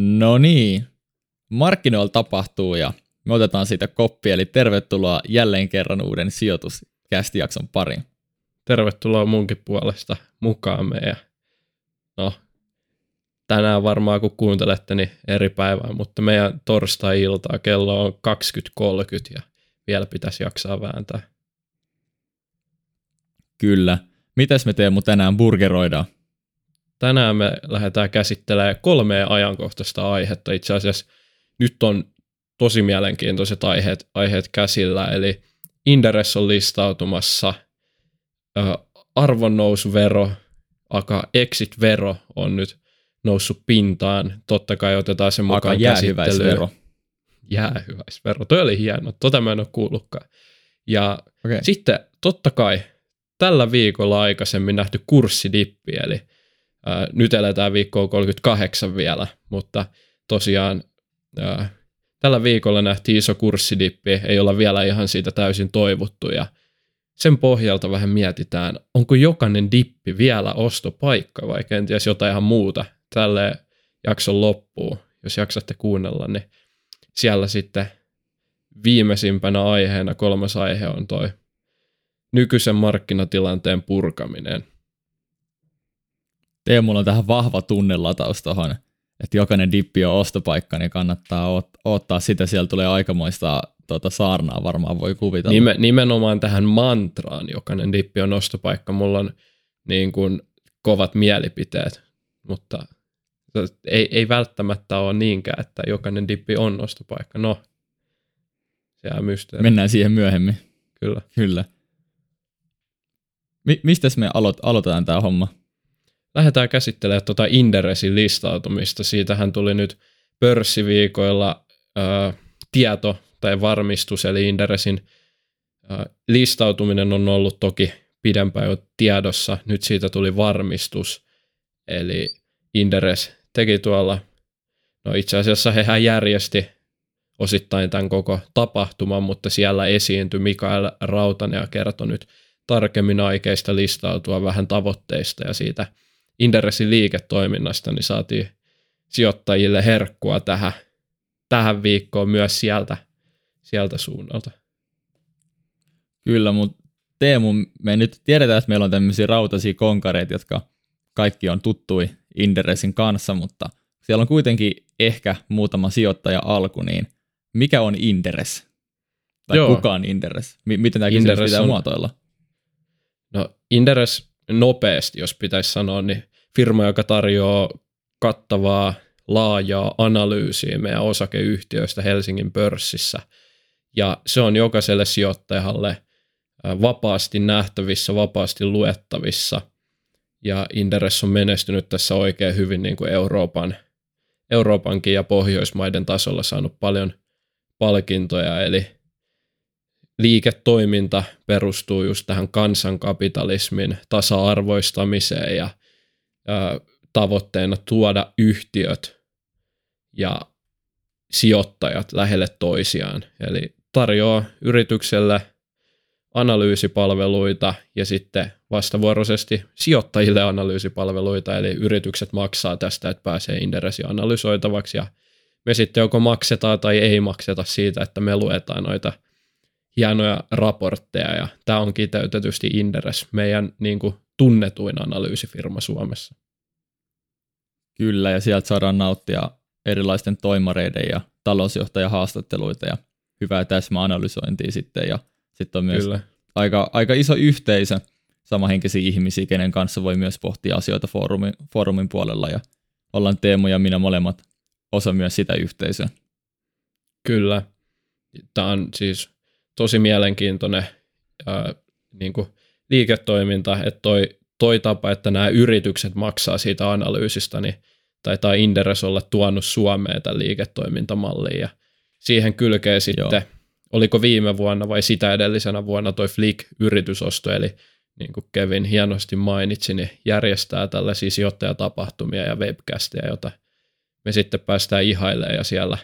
No niin, markkinoilla tapahtuu ja me otetaan siitä koppi, eli tervetuloa jälleen kerran uuden sijoituskästijakson pariin. Tervetuloa munkin puolesta mukaan meidän, no tänään varmaan kun kuuntelette, niin eri päivää, mutta meidän torstai-iltaa kello on 20.30 ja vielä pitäisi jaksaa vääntää. Kyllä. Mitäs me Teemu tänään burgeroidaan? Tänään me lähdetään käsittelemään kolmea ajankohtaista aihetta. Itse asiassa nyt on tosi mielenkiintoiset aiheet, aiheet käsillä, eli Inderes on listautumassa, arvonnousuvero, aka exit-vero on nyt noussut pintaan. Totta kai otetaan sen mukaan Aka jäähyväisvero. Jäähyväisvero. Toi oli hieno. Tota mä en ole kuullutkaan. Ja okay. sitten totta kai tällä viikolla aikaisemmin nähty kurssidippi, eli ää, nyt eletään viikkoa 38 vielä, mutta tosiaan ää, tällä viikolla nähtiin iso kurssidippi, ei olla vielä ihan siitä täysin toivottu ja sen pohjalta vähän mietitään, onko jokainen dippi vielä ostopaikka vai kenties jotain ihan muuta tälle jakson loppuun, jos jaksatte kuunnella, niin siellä sitten viimeisimpänä aiheena kolmas aihe on toi nykyisen markkinatilanteen purkaminen. Teemulla on tähän vahva tunnelataus tuohon, että jokainen dippi on ostopaikka, niin kannattaa ottaa sitä, siellä tulee aikamoista tuota saarnaa varmaan voi kuvitella. Nime, nimenomaan tähän mantraan, jokainen dippi on ostopaikka, mulla on niin kuin kovat mielipiteet, mutta ei, ei välttämättä ole niinkään, että jokainen dippi on ostopaikka. No, se jää mysteeri. Mennään siihen myöhemmin. Kyllä. Kyllä. Mi- mistä me aloit- aloitetaan tämä homma? Lähdetään käsittelemään tuota Inderesin listautumista. Siitähän tuli nyt pörssiviikoilla ää, tieto tai varmistus, eli Inderesin ää, listautuminen on ollut toki pidempään jo tiedossa. Nyt siitä tuli varmistus, eli Inderes teki tuolla, no itse asiassa hehän järjesti osittain tämän koko tapahtuman, mutta siellä esiintyi Mikael Rautanen ja kertoi nyt tarkemmin aikeista listautua vähän tavoitteista ja siitä Inderesin liiketoiminnasta, niin saatiin sijoittajille herkkua tähän, tähän viikkoon myös sieltä, sieltä suunnalta. Kyllä, mutta Teemu, me nyt tiedetään, että meillä on tämmöisiä rautaisia konkareita, jotka kaikki on tuttui Inderesin kanssa, mutta siellä on kuitenkin ehkä muutama sijoittaja alku, niin mikä on Inderes? Tai Joo. kuka on Inderes? M- miten tämä kysymys pitää on, muotoilla? No Inderes nopeasti, jos pitäisi sanoa, niin firma, joka tarjoaa kattavaa, laajaa analyysiä meidän osakeyhtiöistä Helsingin pörssissä. Ja se on jokaiselle sijoittajalle vapaasti nähtävissä, vapaasti luettavissa – ja Inderes on menestynyt tässä oikein hyvin niin kuin Euroopan, Euroopankin ja Pohjoismaiden tasolla saanut paljon palkintoja, eli liiketoiminta perustuu just tähän kansankapitalismin tasa-arvoistamiseen ja, ja tavoitteena tuoda yhtiöt ja sijoittajat lähelle toisiaan. Eli tarjoaa yritykselle analyysipalveluita ja sitten vastavuoroisesti sijoittajille analyysipalveluita, eli yritykset maksaa tästä, että pääsee Inderesi analysoitavaksi ja me sitten joko maksetaan tai ei makseta siitä, että me luetaan noita hienoja raportteja ja tämä on kiteytetysti Inderes, meidän niin kuin, tunnetuin analyysifirma Suomessa. Kyllä, ja sieltä saadaan nauttia erilaisten toimareiden ja talousjohtajahaastatteluita ja hyvää täsmäanalysointia sitten ja sitten on myös Kyllä. Aika, aika iso yhteisö samahenkisiä ihmisiä, kenen kanssa voi myös pohtia asioita foorumin, foorumin puolella ja ollaan Teemu ja minä molemmat osa myös sitä yhteisöä. Kyllä. Tämä on siis tosi mielenkiintoinen ää, niin kuin liiketoiminta, että toi, toi tapa, että nämä yritykset maksaa siitä analyysistä, niin taitaa Inderes olla tuonut Suomeen tämän liiketoimintamallin ja siihen kylkee sitten Joo oliko viime vuonna vai sitä edellisenä vuonna toi Flick-yritysosto, eli niin kuin Kevin hienosti mainitsi, niin järjestää tällaisia sijoittajatapahtumia ja webcasteja, joita me sitten päästään ihailemaan ja siellä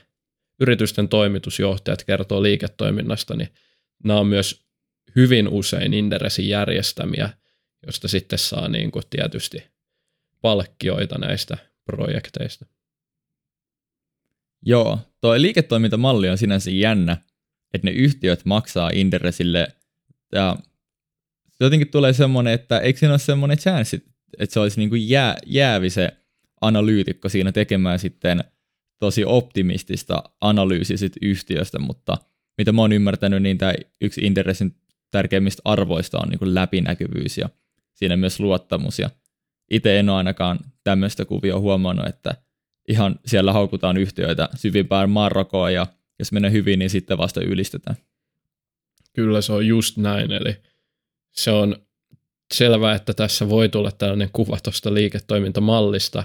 yritysten toimitusjohtajat kertoo liiketoiminnasta, niin nämä on myös hyvin usein Inderesin järjestämiä, josta sitten saa niin kuin tietysti palkkioita näistä projekteista. Joo, tuo liiketoimintamalli on sinänsä jännä, että ne yhtiöt maksaa Inderesille ja jotenkin tulee semmoinen, että eikö siinä ole semmoinen chanssi, että se olisi niin kuin jää, jäävi se analyytikko siinä tekemään sitten tosi optimistista analyysiä sit yhtiöstä, mutta mitä mä oon ymmärtänyt, niin tämä yksi Inderesin tärkeimmistä arvoista on niin läpinäkyvyys ja siinä myös luottamus. Ja itse en ole ainakaan tämmöistä kuvia huomannut, että ihan siellä haukutaan yhtiöitä syvimpään maanrakoon ja jos menee hyvin, niin sitten vasta ylistetään. Kyllä se on just näin, eli se on selvää, että tässä voi tulla tällainen kuva tuosta liiketoimintamallista.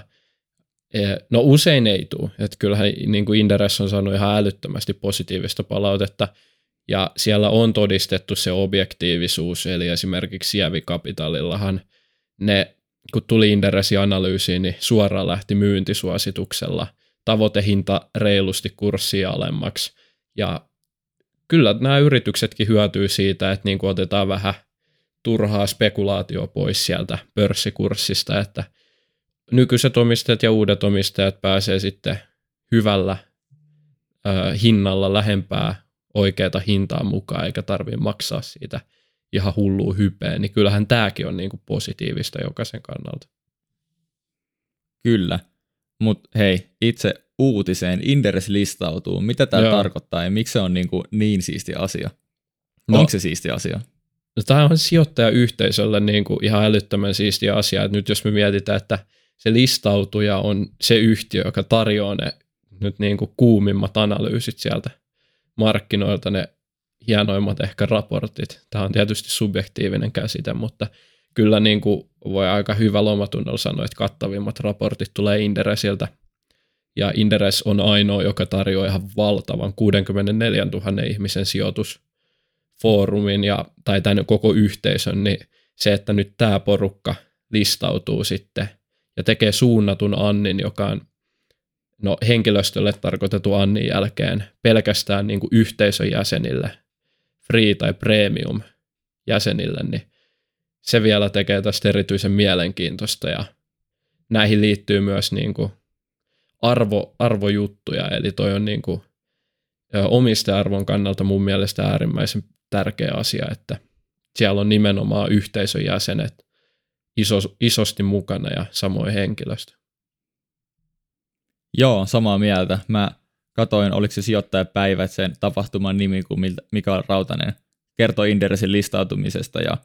E, no usein ei tule, että kyllähän niin kuin Inderes on saanut ihan älyttömästi positiivista palautetta, ja siellä on todistettu se objektiivisuus, eli esimerkiksi Sievi-kapitalillahan ne, kun tuli Inderesin analyysiin, niin suoraan lähti myyntisuosituksella, tavoitehinta reilusti kurssia alemmaksi, ja kyllä nämä yrityksetkin hyötyy siitä, että niin kuin otetaan vähän turhaa spekulaatio pois sieltä pörssikurssista, että nykyiset omistajat ja uudet omistajat pääsee sitten hyvällä ö, hinnalla lähempää oikeata hintaa mukaan, eikä tarvitse maksaa siitä ihan hullua hypeä, niin kyllähän tämäkin on niin kuin positiivista jokaisen kannalta. Kyllä, mutta hei, itse uutiseen Inderes listautuu. Mitä tämä Joo. tarkoittaa ja miksi se on niin, kuin niin siisti asia? No, Onko se siisti asia? No, tämä on sijoittajayhteisölle niin kuin ihan älyttömän siisti asia. Et nyt jos me mietitään, että se listautuja on se yhtiö, joka tarjoaa ne nyt niin kuin kuumimmat analyysit sieltä markkinoilta, ne hienoimmat ehkä raportit. Tämä on tietysti subjektiivinen käsite, mutta kyllä niin kuin voi aika hyvä lomatunnolla sanoa, että kattavimmat raportit tulee Inderesiltä. Ja Inderes on ainoa, joka tarjoaa ihan valtavan 64 000 ihmisen sijoitus foorumin ja, tai tämän koko yhteisön, niin se, että nyt tämä porukka listautuu sitten ja tekee suunnatun Annin, joka on no, henkilöstölle tarkoitettu Annin jälkeen pelkästään niin kuin yhteisön jäsenille, free tai premium jäsenille, niin se vielä tekee tästä erityisen mielenkiintoista ja näihin liittyy myös niin kuin arvo, arvojuttuja, eli toi on niin kuin omistaja-arvon kannalta mun mielestä äärimmäisen tärkeä asia, että siellä on nimenomaan yhteisön jäsenet iso, isosti mukana ja samoin henkilöstö. Joo, samaa mieltä. Mä katoin, oliko se sijoittajapäivät sen tapahtuman nimi, kun Mikael Rautanen kertoi Inderesin listautumisesta ja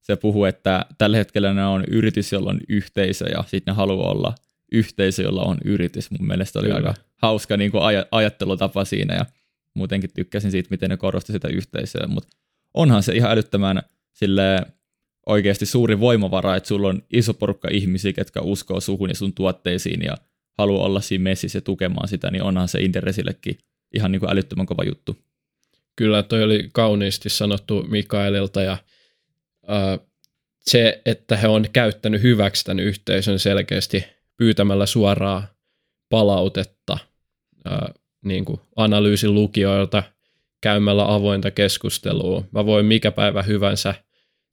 se puhuu, että tällä hetkellä ne on yritys, jolla on yhteisö ja sitten ne haluaa olla yhteisö, jolla on yritys. Mun mielestä oli Kyllä. aika hauska niin kuin aj- ajattelutapa siinä ja muutenkin tykkäsin siitä, miten ne korosti sitä yhteisöä, mutta onhan se ihan älyttömän sille oikeasti suuri voimavara, että sulla on iso porukka ihmisiä, jotka uskoo suhun ja sun tuotteisiin ja haluaa olla siinä messissä ja tukemaan sitä, niin onhan se Interesillekin ihan niin kuin älyttömän kova juttu. Kyllä, toi oli kauniisti sanottu Mikaelilta ja äh, se, että he on käyttänyt hyväksi tämän yhteisön selkeästi pyytämällä suoraa palautetta äh, niin kuin analyysin lukijoilta käymällä avointa keskustelua. Mä voin mikä päivä hyvänsä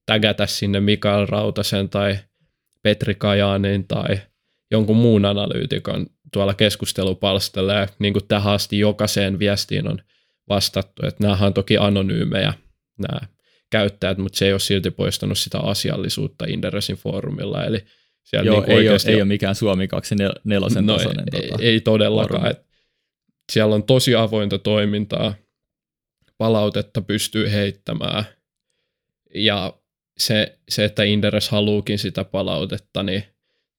tägätä sinne Mikael Rautasen tai Petri Kajaanin tai jonkun muun analyytikon tuolla keskustelupalstalla ja niin kuin tähän asti jokaiseen viestiin on vastattu, että nämä on toki anonyymejä nämä käyttäjät, mutta se ei ole silti poistanut sitä asiallisuutta Inderesin foorumilla, eli siellä Joo, niin ei, ole, ei ole mikään Suomi 24 no, tasoinen. Ei, tota, ei todellakaan. Et siellä on tosi avointa toimintaa, palautetta pystyy heittämään. Ja se, se että Inderes haluukin sitä palautetta, niin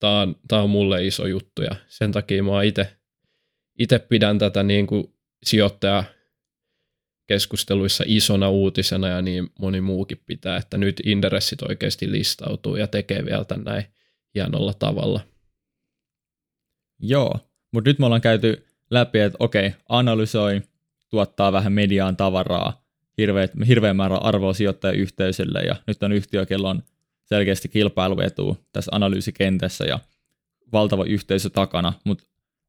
tämä on, tää on mulle iso juttu. Ja sen takia mä itse pidän tätä niin kuin sijoittaja keskusteluissa isona uutisena ja niin moni muukin pitää, että nyt Inderessit oikeasti listautuu ja tekee vielä tämän näin hienolla tavalla. Joo, mutta nyt me ollaan käyty läpi, että okei, analysoi, tuottaa vähän mediaan tavaraa, hirveä, hirveä määrä arvoa sijoittajayhteisölle ja nyt on yhtiö, kello on selkeästi kilpailuetu tässä analyysikentässä ja valtava yhteisö takana, mutta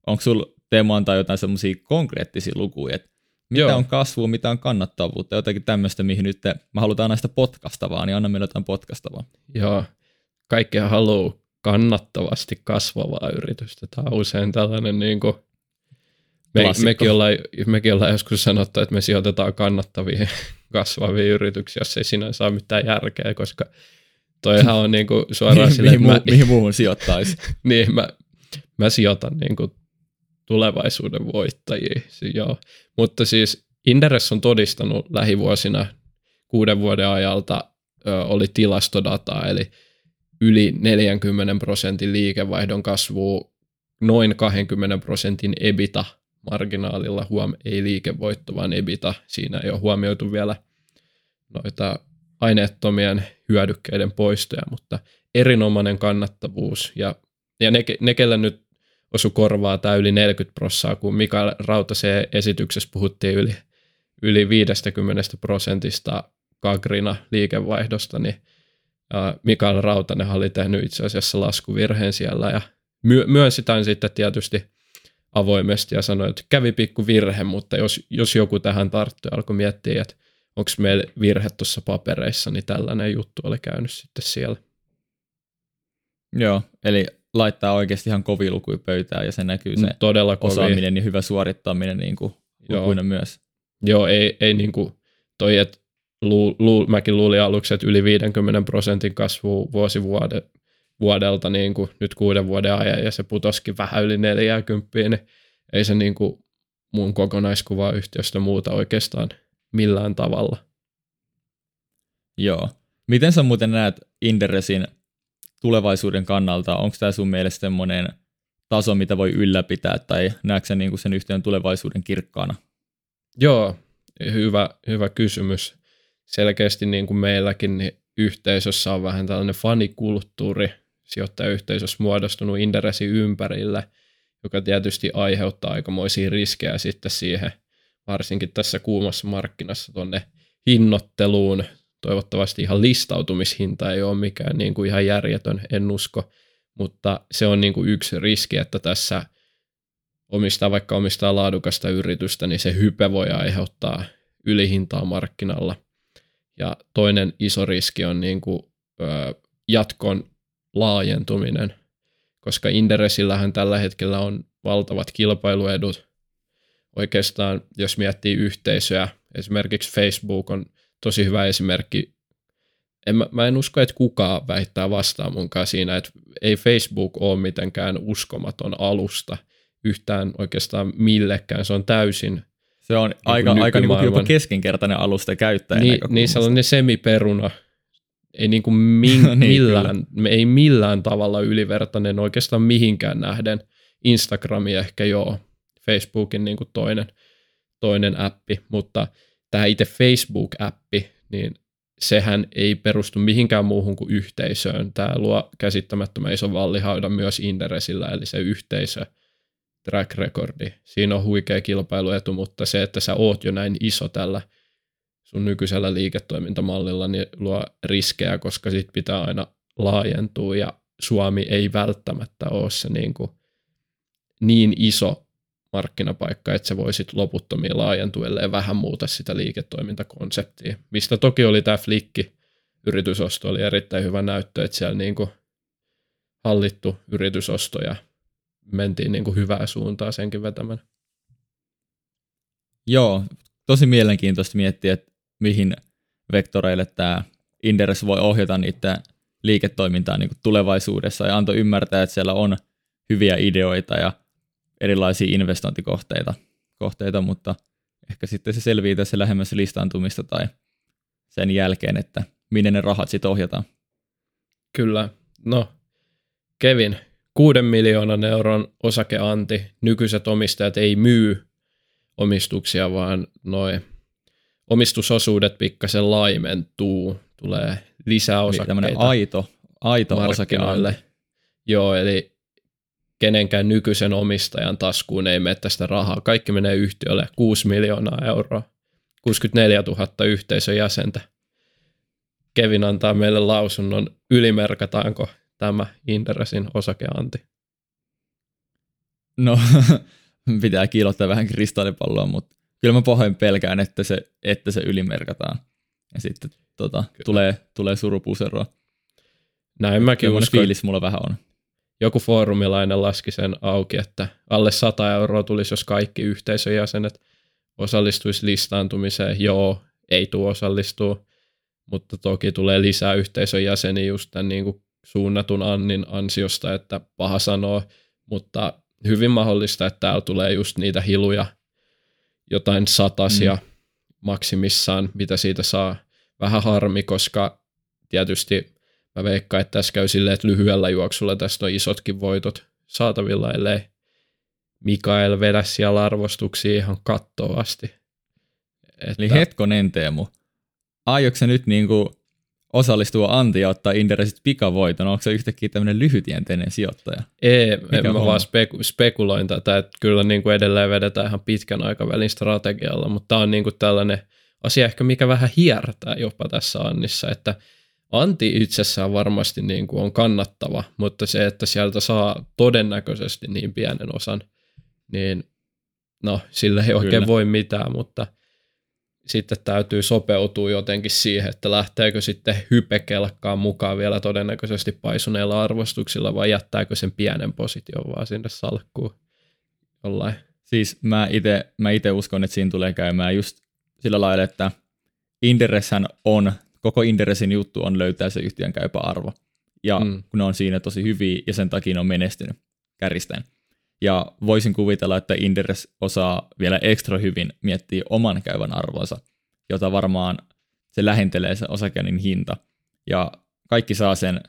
onko sulla Teemu antaa jotain semmoisia konkreettisia lukuja, että mitä Joo. on kasvua, mitä on kannattavuutta, jotakin tämmöistä, mihin nyt te, mä halutaan näistä podcastavaa, niin anna meille jotain podcastavaa. Joo, kaikkea haluaa kannattavasti kasvavaa yritystä. Tämä on usein tällainen niin kuin Me, mekin, ollaan, mekin ollaan joskus sanottu, että me sijoitetaan kannattaviin kasvaviin yrityksiin, jos ei sinä saa mitään järkeä, koska toihan on niinku suoraan sille, mihin, mä, mihin muuhun sijoittaisi. niin, mä, mä sijoitan niinku tulevaisuuden voittajiin. Joo. Mutta siis Inderes on todistanut lähivuosina kuuden vuoden ajalta ö, oli tilastodataa, eli yli 40 prosentin liikevaihdon kasvua noin 20 prosentin ebita marginaalilla, huom, ei liikevoitto, vaan ebita. Siinä ei ole huomioitu vielä noita aineettomien hyödykkeiden poistoja, mutta erinomainen kannattavuus. Ja, ja ne, ne, kellä nyt osu korvaa tämä yli 40 prossaa, kun Mikael Rautaseen esityksessä puhuttiin yli, yli 50 prosentista Kagrina liikevaihdosta, niin Mikael Rautanen oli tehnyt itse asiassa laskuvirheen siellä ja my- myönsitään sitten tietysti avoimesti ja sanoi, että kävi pikku virhe, mutta jos, jos joku tähän tarttui alkoi miettiä, että onko meillä virhe tuossa papereissa, niin tällainen juttu oli käynyt sitten siellä. Joo, eli laittaa oikeasti ihan kovia lukuja pöytään ja se näkyy se Todella osaaminen ja hyvä suorittaminen niin kuin lukuina myös. Joo, ei, ei niin kuin toi, että lu, lu, mäkin luulin aluksi, että yli 50 prosentin kasvu vuosi vuode, vuodelta niin kuin nyt kuuden vuoden ajan ja se putoskin vähän yli 40, niin ei se niin kuin mun kokonaiskuva yhtiöstä muuta oikeastaan millään tavalla. Joo. Miten sä muuten näet Inderesin tulevaisuuden kannalta? Onko tämä sun mielestä semmoinen taso, mitä voi ylläpitää, tai näetkö sä niin kuin sen yhtiön tulevaisuuden kirkkaana? Joo, hyvä, hyvä kysymys. Selkeästi niin kuin meilläkin niin yhteisössä on vähän tällainen fanikulttuuri sijoittajayhteisössä muodostunut Inderesin ympärille, joka tietysti aiheuttaa aikamoisia riskejä sitten siihen, varsinkin tässä kuumassa markkinassa tuonne hinnoitteluun. Toivottavasti ihan listautumishinta ei ole mikään niin kuin ihan järjetön, en usko, mutta se on niin kuin yksi riski, että tässä omistaa vaikka omistaa laadukasta yritystä, niin se hype voi aiheuttaa ylihintaa markkinalla. Ja toinen iso riski on niin kuin, ö, jatkon laajentuminen, koska Inderesillähän tällä hetkellä on valtavat kilpailuedut. Oikeastaan, jos miettii yhteisöjä, esimerkiksi Facebook on tosi hyvä esimerkki. En, mä, mä en usko, että kukaan väittää vastaan munkaan siinä, että ei Facebook ole mitenkään uskomaton alusta yhtään oikeastaan millekään. Se on täysin se on niin aika, aika niin kuin jopa keskinkertainen alusta käyttäjän niin, niin sellainen semiperuna, ei niin kuin min, niin, millään, ei millään tavalla ylivertainen oikeastaan mihinkään nähden. Instagrami ehkä joo, Facebookin niin kuin toinen, toinen appi, mutta tämä itse Facebook-appi, niin sehän ei perustu mihinkään muuhun kuin yhteisöön. Tämä luo käsittämättömän ison vallihaudan myös Inderesillä, eli se yhteisö track recordi. Siinä on huikea kilpailuetu, mutta se, että sä oot jo näin iso tällä – sun nykyisellä liiketoimintamallilla niin luo riskejä, koska sit pitää aina laajentua ja Suomi ei välttämättä ole se niin, kuin niin iso markkinapaikka, että se voisit loputtomiin laajentua, ellei vähän muuta sitä liiketoimintakonseptia. Mistä toki oli tämä Flikki yritysosto, oli erittäin hyvä näyttö, että siellä niin kuin hallittu yritysosto ja mentiin niin kuin hyvää suuntaa senkin vetämään. Joo, tosi mielenkiintoista miettiä, että mihin vektoreille tämä Inderes voi ohjata niitä liiketoimintaa niin kuin tulevaisuudessa ja antoi ymmärtää, että siellä on hyviä ideoita ja erilaisia investointikohteita, kohteita, mutta ehkä sitten se selvii tässä lähemmässä listaantumista tai sen jälkeen, että minne ne rahat sitten ohjataan. Kyllä. No, Kevin, kuuden miljoonan euron osakeanti, nykyiset omistajat ei myy omistuksia, vaan noin omistusosuudet pikkasen laimentuu, tulee lisää osakkeita. Eli aito, aito osakeanti. Joo, eli kenenkään nykyisen omistajan taskuun ei mene tästä rahaa. Kaikki menee yhtiölle 6 miljoonaa euroa, 64 000 yhteisön jäsentä. Kevin antaa meille lausunnon, ylimerkataanko tämä Inderesin osakeanti? No, pitää kiilottaa vähän kristallipalloa, mutta kyllä mä pahoin pelkään, että se, että se ylimerkataan. Ja sitten tota, tulee, tulee surupuseroa. Näin mäkin uskon. fiilis mulla vähän on. joku foorumilainen laski sen auki, että alle 100 euroa tulisi, jos kaikki yhteisön jäsenet osallistuisi listaantumiseen. Joo, ei tule osallistua, mutta toki tulee lisää yhteisön jäseniä just tämän niin kuin suunnatun Annin ansiosta, että paha sanoa, mutta hyvin mahdollista, että täällä tulee just niitä hiluja, jotain satasia mm. maksimissaan, mitä siitä saa. Vähän harmi, koska tietysti mä veikkaan, että tässä käy silleen, että lyhyellä juoksulla tästä on isotkin voitot saatavilla, ellei Mikael vedä siellä arvostuksia ihan kattoavasti. Että... Eli hetkonen Teemu, aiotko nyt niinku osallistua Antti ja ottaa Inderesit pikavoiton? Onko se yhtäkkiä tämmöinen lyhytjänteinen sijoittaja? Ei, Mikä mä vaan speku- spekuloin tätä, että kyllä niin kuin edelleen vedetään ihan pitkän aikavälin strategialla, mutta tämä on niin kuin tällainen asia ehkä, mikä vähän hiertää jopa tässä Annissa, että Anti itsessään varmasti niin kuin on kannattava, mutta se, että sieltä saa todennäköisesti niin pienen osan, niin no, sillä ei oikein Kyllä. voi mitään, mutta – sitten täytyy sopeutua jotenkin siihen, että lähteekö sitten hypekelkkaan mukaan vielä todennäköisesti paisuneilla arvostuksilla vai jättääkö sen pienen position vaan sinne salkkuun jollain. Siis mä itse mä ite uskon, että siinä tulee käymään just sillä lailla, että Indereshän on, koko Inderesin juttu on löytää se yhtiön käypä arvo. Ja mm. kun ne on siinä tosi hyviä ja sen takia ne on menestynyt kärjistäen. Ja voisin kuvitella, että Inderes osaa vielä ekstra hyvin miettiä oman käyvän arvonsa, jota varmaan se lähentelee se osakeannin hinta. Ja kaikki saa sen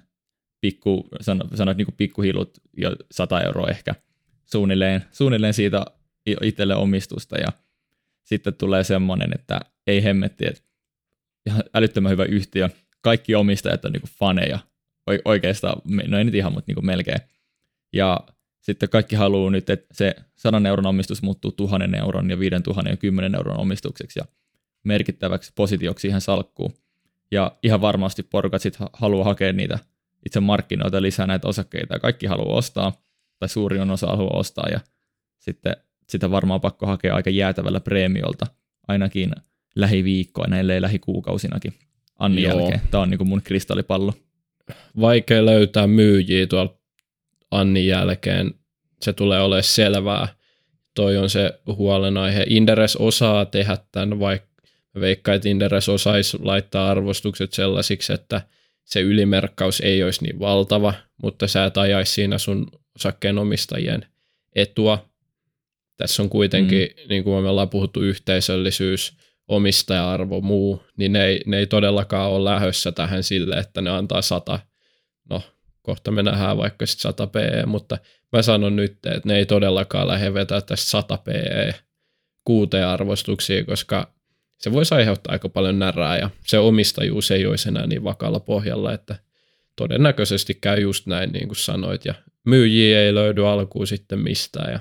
pikku, sanoit niin pikkuhilut jo 100 euroa ehkä suunnilleen, suunnilleen siitä itselle omistusta ja sitten tulee semmoinen, että ei hemmetti, että ihan älyttömän hyvä yhtiö, kaikki omistajat on niin faneja, oikeastaan, no ei nyt ihan, mutta niin melkein. Ja sitten kaikki haluaa nyt, että se 100 euron omistus muuttuu 1000 euron ja 5000 ja 10 euron omistukseksi ja merkittäväksi positioksi ihan salkkuu. Ja ihan varmasti porukat sitten haluaa hakea niitä itse markkinoita lisää näitä osakkeita ja kaikki haluaa ostaa, tai suurin osa haluaa ostaa ja sitten sitä varmaan pakko hakea aika jäätävällä preemiolta, ainakin lähiviikkoina, ellei lähikuukausinakin Annin Joo. jälkeen. Tämä on niin kuin mun kristallipallo. Vaikea löytää myyjiä tuolla Annin jälkeen se tulee olemaan selvää. Toi on se huolenaihe. Inderes osaa tehdä tämän, vaikka veikkaan, että Inderes osaisi laittaa arvostukset sellaisiksi, että se ylimerkkaus ei olisi niin valtava, mutta sä et ajaisi siinä sun osakkeenomistajien etua. Tässä on kuitenkin, mm. niin kuin me ollaan puhuttu, yhteisöllisyys, omistaja-arvo, muu, niin ne ei, ne ei todellakaan ole lähössä tähän sille, että ne antaa sata, no kohta me nähdään vaikka sitten 100 PE, mutta mä sanon nyt, että ne ei todellakaan lähde vetää tästä 100 PE kuuteen arvostuksia, koska se voisi aiheuttaa aika paljon närää ja se omistajuus ei olisi enää niin vakalla pohjalla, että todennäköisesti käy just näin niin kuin sanoit ja myyjiä ei löydy alkuun sitten mistään ja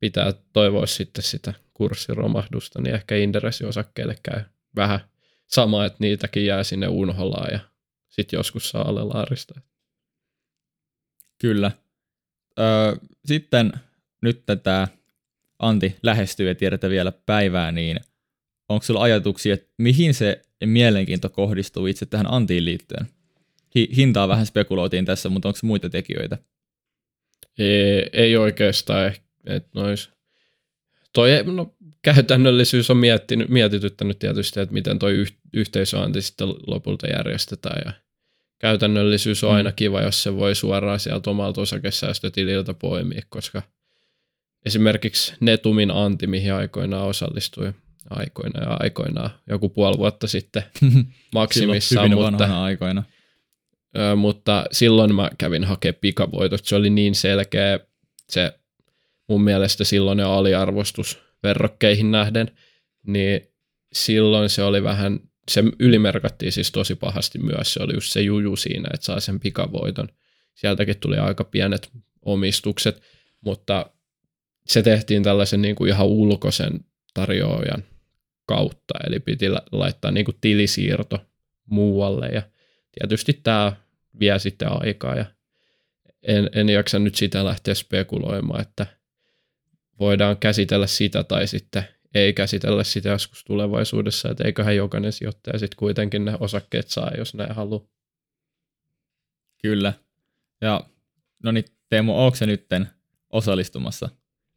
pitää toivoa sitten sitä kurssiromahdusta, niin ehkä Inderesi-osakkeille käy vähän sama, että niitäkin jää sinne unholaan ja sitten joskus saa alle laarista. Kyllä. Öö, sitten nyt tätä Anti lähestyy ja tiedetään vielä päivää, niin onko sulla ajatuksia, että mihin se mielenkiinto kohdistuu itse tähän Antiin liittyen? Hintaa vähän spekuloitiin tässä, mutta onko muita tekijöitä? Ei, ei oikeastaan. Että nois. Toi, no, käytännöllisyys on miettinyt, mietityttänyt tietysti, että miten toi yh, yhteisöanti sitten lopulta järjestetään ja käytännöllisyys on mm. aina kiva, jos se voi suoraan sieltä omalta osakesäästötililtä poimia, koska esimerkiksi Netumin Anti, mihin aikoinaan osallistui, aikoina ja aikoinaan, joku puoli vuotta sitten maksimissaan. mutta, aikoina. Ö, mutta silloin mä kävin hakemaan pikavoitot. Se oli niin selkeä se mun mielestä silloin jo aliarvostus verrokkeihin nähden, niin silloin se oli vähän se ylimerkattiin siis tosi pahasti myös. Se oli just se juju siinä, että saa sen pikavoiton. Sieltäkin tuli aika pienet omistukset, mutta se tehtiin tällaisen niin kuin ihan ulkoisen tarjoajan kautta, eli piti laittaa niin kuin tilisiirto muualle ja tietysti tämä vie sitten aikaa ja en, en jaksa nyt sitä lähteä spekuloimaan, että voidaan käsitellä sitä tai sitten ei käsitellä sitä joskus tulevaisuudessa, että eiköhän jokainen sijoittaja sitten kuitenkin ne osakkeet saa, jos näin haluaa. Kyllä. Ja no niin, Teemu, onko se nytten osallistumassa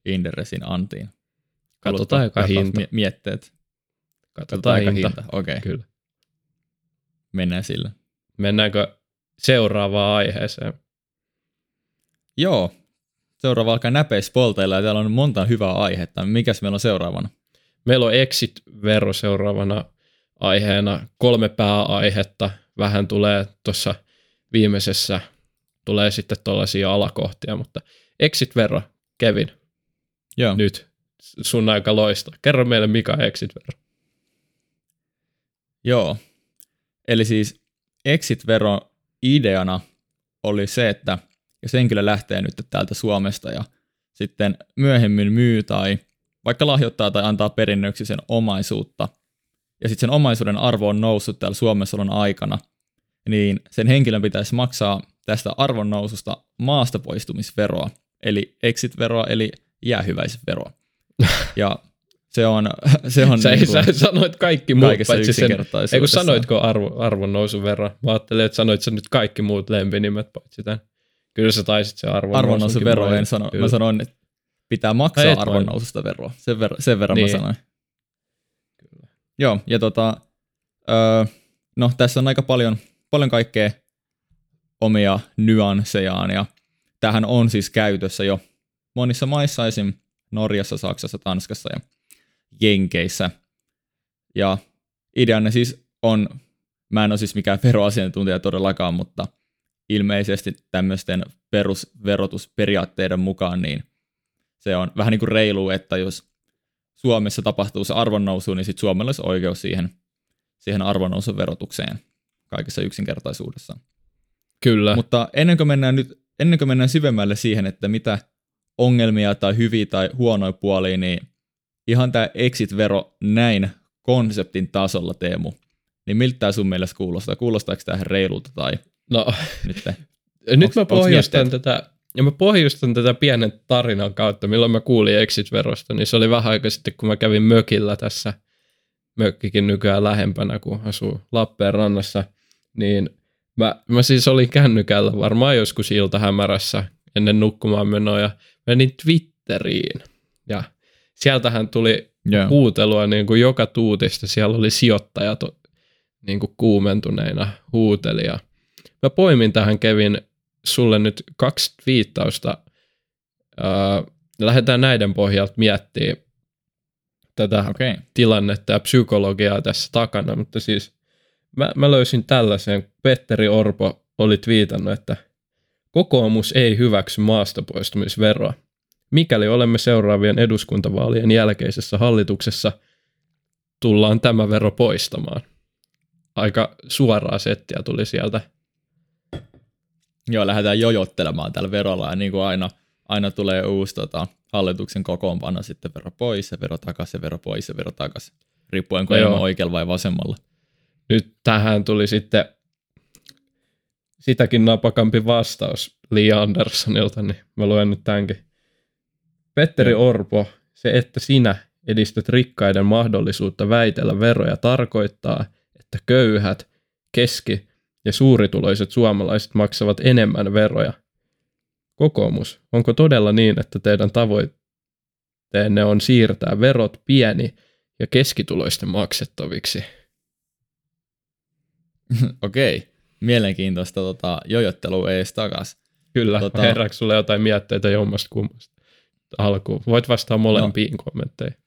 Inderesin antiin? Katsotaan aika hinta. Mietteet. Katsotaan aika hinta. hinta. Okei. Okay. Kyllä. Mennään sillä. Mennäänkö seuraavaan aiheeseen? Joo. Seuraava alkaa näpeispolteilla ja täällä on monta hyvää aihetta. Mikäs meillä on seuraavana? Meillä on exit-vero seuraavana aiheena. Kolme pääaihetta. Vähän tulee tuossa viimeisessä, tulee sitten tuollaisia alakohtia, mutta exit-vero, Kevin, Joo. nyt sun aika loista. Kerro meille, mikä on exit-vero. Joo, eli siis exit-vero ideana oli se, että jos henkilö lähtee nyt täältä Suomesta ja sitten myöhemmin myy tai vaikka lahjoittaa tai antaa perinnöksi sen omaisuutta, ja sitten sen omaisuuden arvo on noussut täällä Suomessa on aikana, niin sen henkilön pitäisi maksaa tästä arvon noususta maasta poistumisveroa, eli exit-veroa, eli jäähyväisveroa. Ja se on... Se on sä, niin kuin, sä sanoit kaikki muut, paitsi sen... Ei kun sanoitko arvo, arvon nousun verran? Mä ajattelin, että sanoit sä nyt kaikki muut lempinimet, paitsi tämän. Kyllä sä taisit se arvon, arvon nousun vero, en sano. Kyllä. Mä sanoin, että pitää maksaa arvon noususta veroa. Sen, ver- sen verran niin. mä sanoin. Kyllä. Joo, ja tota, öö, no tässä on aika paljon, paljon kaikkea omia nyanssejaan, ja tähän on siis käytössä jo monissa maissa, esim. Norjassa, Saksassa, Tanskassa ja Jenkeissä. Ja ideanne siis on, mä en ole siis mikään veroasiantuntija todellakaan, mutta ilmeisesti tämmöisten perusverotusperiaatteiden mukaan, niin se on vähän niin kuin reilu, että jos Suomessa tapahtuu se arvonnousu, niin sitten Suomella olisi oikeus siihen, siihen arvonnousun verotukseen kaikessa yksinkertaisuudessaan. Kyllä. Mutta ennen kuin mennään nyt ennen kuin mennään syvemmälle siihen, että mitä ongelmia tai hyviä tai huonoja puolia, niin ihan tämä exit-vero näin konseptin tasolla, Teemu, niin miltä tämä sun mielestä kuulostaa? Kuulostaako tämä reilulta tai no, nyt? nyt mä pohjustan tätä, ja mä pohjustan tätä pienen tarinan kautta, milloin mä kuulin exit-verosta, niin se oli vähän aika sitten, kun mä kävin mökillä tässä, mökkikin nykyään lähempänä, kun asuu Lappeenrannassa, niin mä, mä siis olin kännykällä varmaan joskus iltahämärässä ennen nukkumaan menoa ja menin Twitteriin ja sieltähän tuli yeah. huutelua niin kuin joka tuutista. Siellä oli sijoittajat niin kuin kuumentuneina huutelia. Mä poimin tähän Kevin sulle nyt kaksi viittausta. Äh, lähdetään näiden pohjalta miettimään tätä okay. tilannetta ja psykologiaa tässä takana, mutta siis mä, mä löysin tällaisen. Petteri Orpo oli twiitannut, että kokoomus ei hyväksy maastapoistumisveroa. Mikäli olemme seuraavien eduskuntavaalien jälkeisessä hallituksessa, tullaan tämä vero poistamaan. Aika suoraa settiä tuli sieltä. Joo, lähdetään jojottelemaan tällä verolla ja niin kuin aina, aina tulee uusi tota, hallituksen kokoonpano, sitten vero pois ja vero takaisin ja vero pois ja vero takaisin, riippuen kun no oikealla vai vasemmalla. Nyt tähän tuli sitten sitäkin napakampi vastaus Lee Andersonilta, niin mä luen nyt tämänkin. Petteri Orpo, se että sinä edistät rikkaiden mahdollisuutta väitellä veroja tarkoittaa, että köyhät, keski- ja suurituloiset suomalaiset maksavat enemmän veroja. Kokoomus, onko todella niin, että teidän tavoitteenne on siirtää verot pieni- ja keskituloisten maksettaviksi? Okei, mielenkiintoista tota, jojottelua ees takas. Kyllä, tota... herraako sulle jotain mietteitä jommasta kummasta? alkuun? Voit vastaa molempiin no, kommentteihin.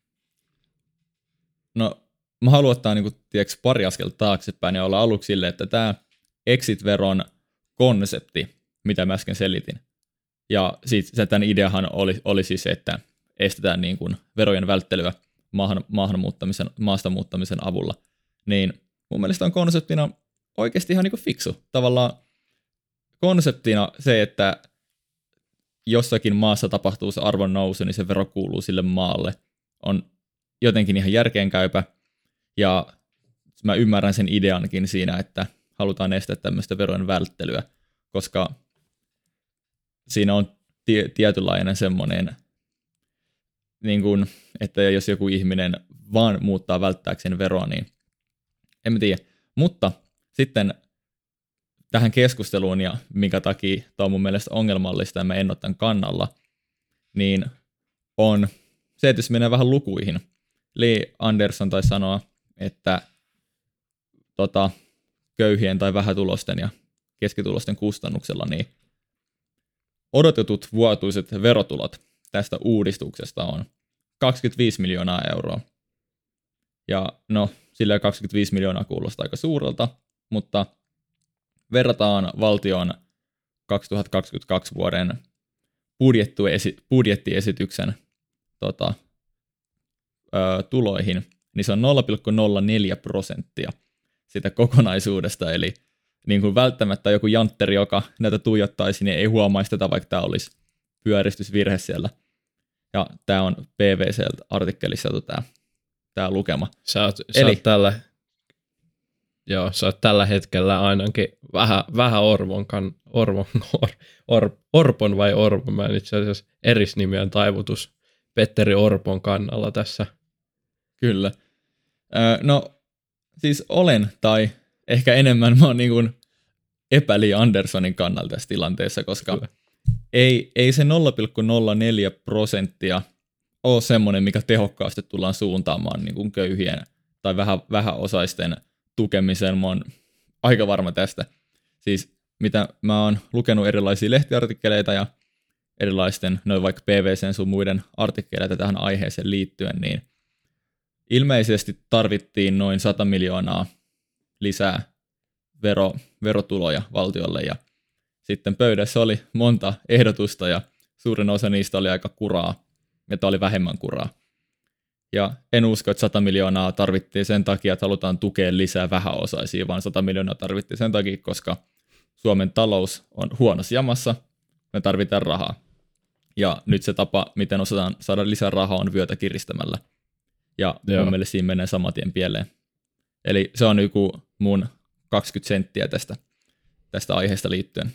No, mä haluan ottaa niin kuin, tiedätkö, pari askelta taaksepäin ja olla aluksi sille, että tämä exit-veron konsepti, mitä mä äsken selitin, ja siitä, tämän ideahan oli, oli siis että estetään niin kuin verojen välttelyä maahan, maahan muuttamisen, maasta muuttamisen avulla, niin mun mielestä on konseptina oikeasti ihan niin kuin fiksu. Tavallaan konseptina se, että jossakin maassa tapahtuu se arvon nousu, niin se vero kuuluu sille maalle, on jotenkin ihan järkeenkäypä. Ja mä ymmärrän sen ideankin siinä, että halutaan estää tämmöistä verojen välttelyä, koska siinä on tie- tietynlainen semmoinen, niin kuin, että jos joku ihminen vaan muuttaa välttääkseen veroa, niin en tiedä. Mutta sitten tähän keskusteluun ja mikä takia tämä on mun mielestä ongelmallista ja mä en ole kannalla, niin on se, että jos menee vähän lukuihin. Lee Anderson taisi sanoa, että tota, köyhien tai vähätulosten ja keskitulosten kustannuksella, niin odotetut vuotuiset verotulot tästä uudistuksesta on 25 miljoonaa euroa. Ja no, sillä 25 miljoonaa kuulostaa aika suurelta, mutta verrataan valtion 2022 vuoden budjettiesityksen tota, ö, tuloihin, niin se on 0,04 prosenttia sitä kokonaisuudesta, eli niin kuin välttämättä joku jantteri, joka näitä tuijottaisi, niin ei huomaisi tätä, vaikka tämä olisi pyöristysvirhe siellä. Ja tämä on PVC-artikkelissa tämä, tämä lukema. Sä oot, Eli, sä oot tällä, joo, sä oot tällä hetkellä ainakin vähän, vähän Orvon, kan, Orvon or, or, Orpon vai Orpon, mä en itse asiassa erisnimien taivutus Petteri Orpon kannalla tässä. Kyllä. Öö, no, siis olen, tai ehkä enemmän mä oon niin kuin epäli Andersonin kannalta tässä tilanteessa, koska ei, ei se 0,04 prosenttia ole semmoinen, mikä tehokkaasti tullaan suuntaamaan niin kuin köyhien tai vähän, vähäosaisten tukemiseen. Mä oon aika varma tästä. Siis mitä mä oon lukenut erilaisia lehtiartikkeleita ja erilaisten, noin vaikka PVCn sun muiden artikkeleita tähän aiheeseen liittyen, niin ilmeisesti tarvittiin noin 100 miljoonaa lisää vero, verotuloja valtiolle ja sitten pöydässä oli monta ehdotusta ja suurin osa niistä oli aika kuraa ja tämä oli vähemmän kuraa. Ja en usko, että 100 miljoonaa tarvittiin sen takia, että halutaan tukea lisää vähäosaisia, vaan 100 miljoonaa tarvittiin sen takia, koska Suomen talous on huonossa jamassa, me tarvitaan rahaa. Ja nyt se tapa, miten osataan saada lisää rahaa, on vyötä kiristämällä. Ja Joo. mun mielestä siinä menee saman tien pieleen. Eli se on joku mun 20 senttiä tästä, tästä aiheesta liittyen.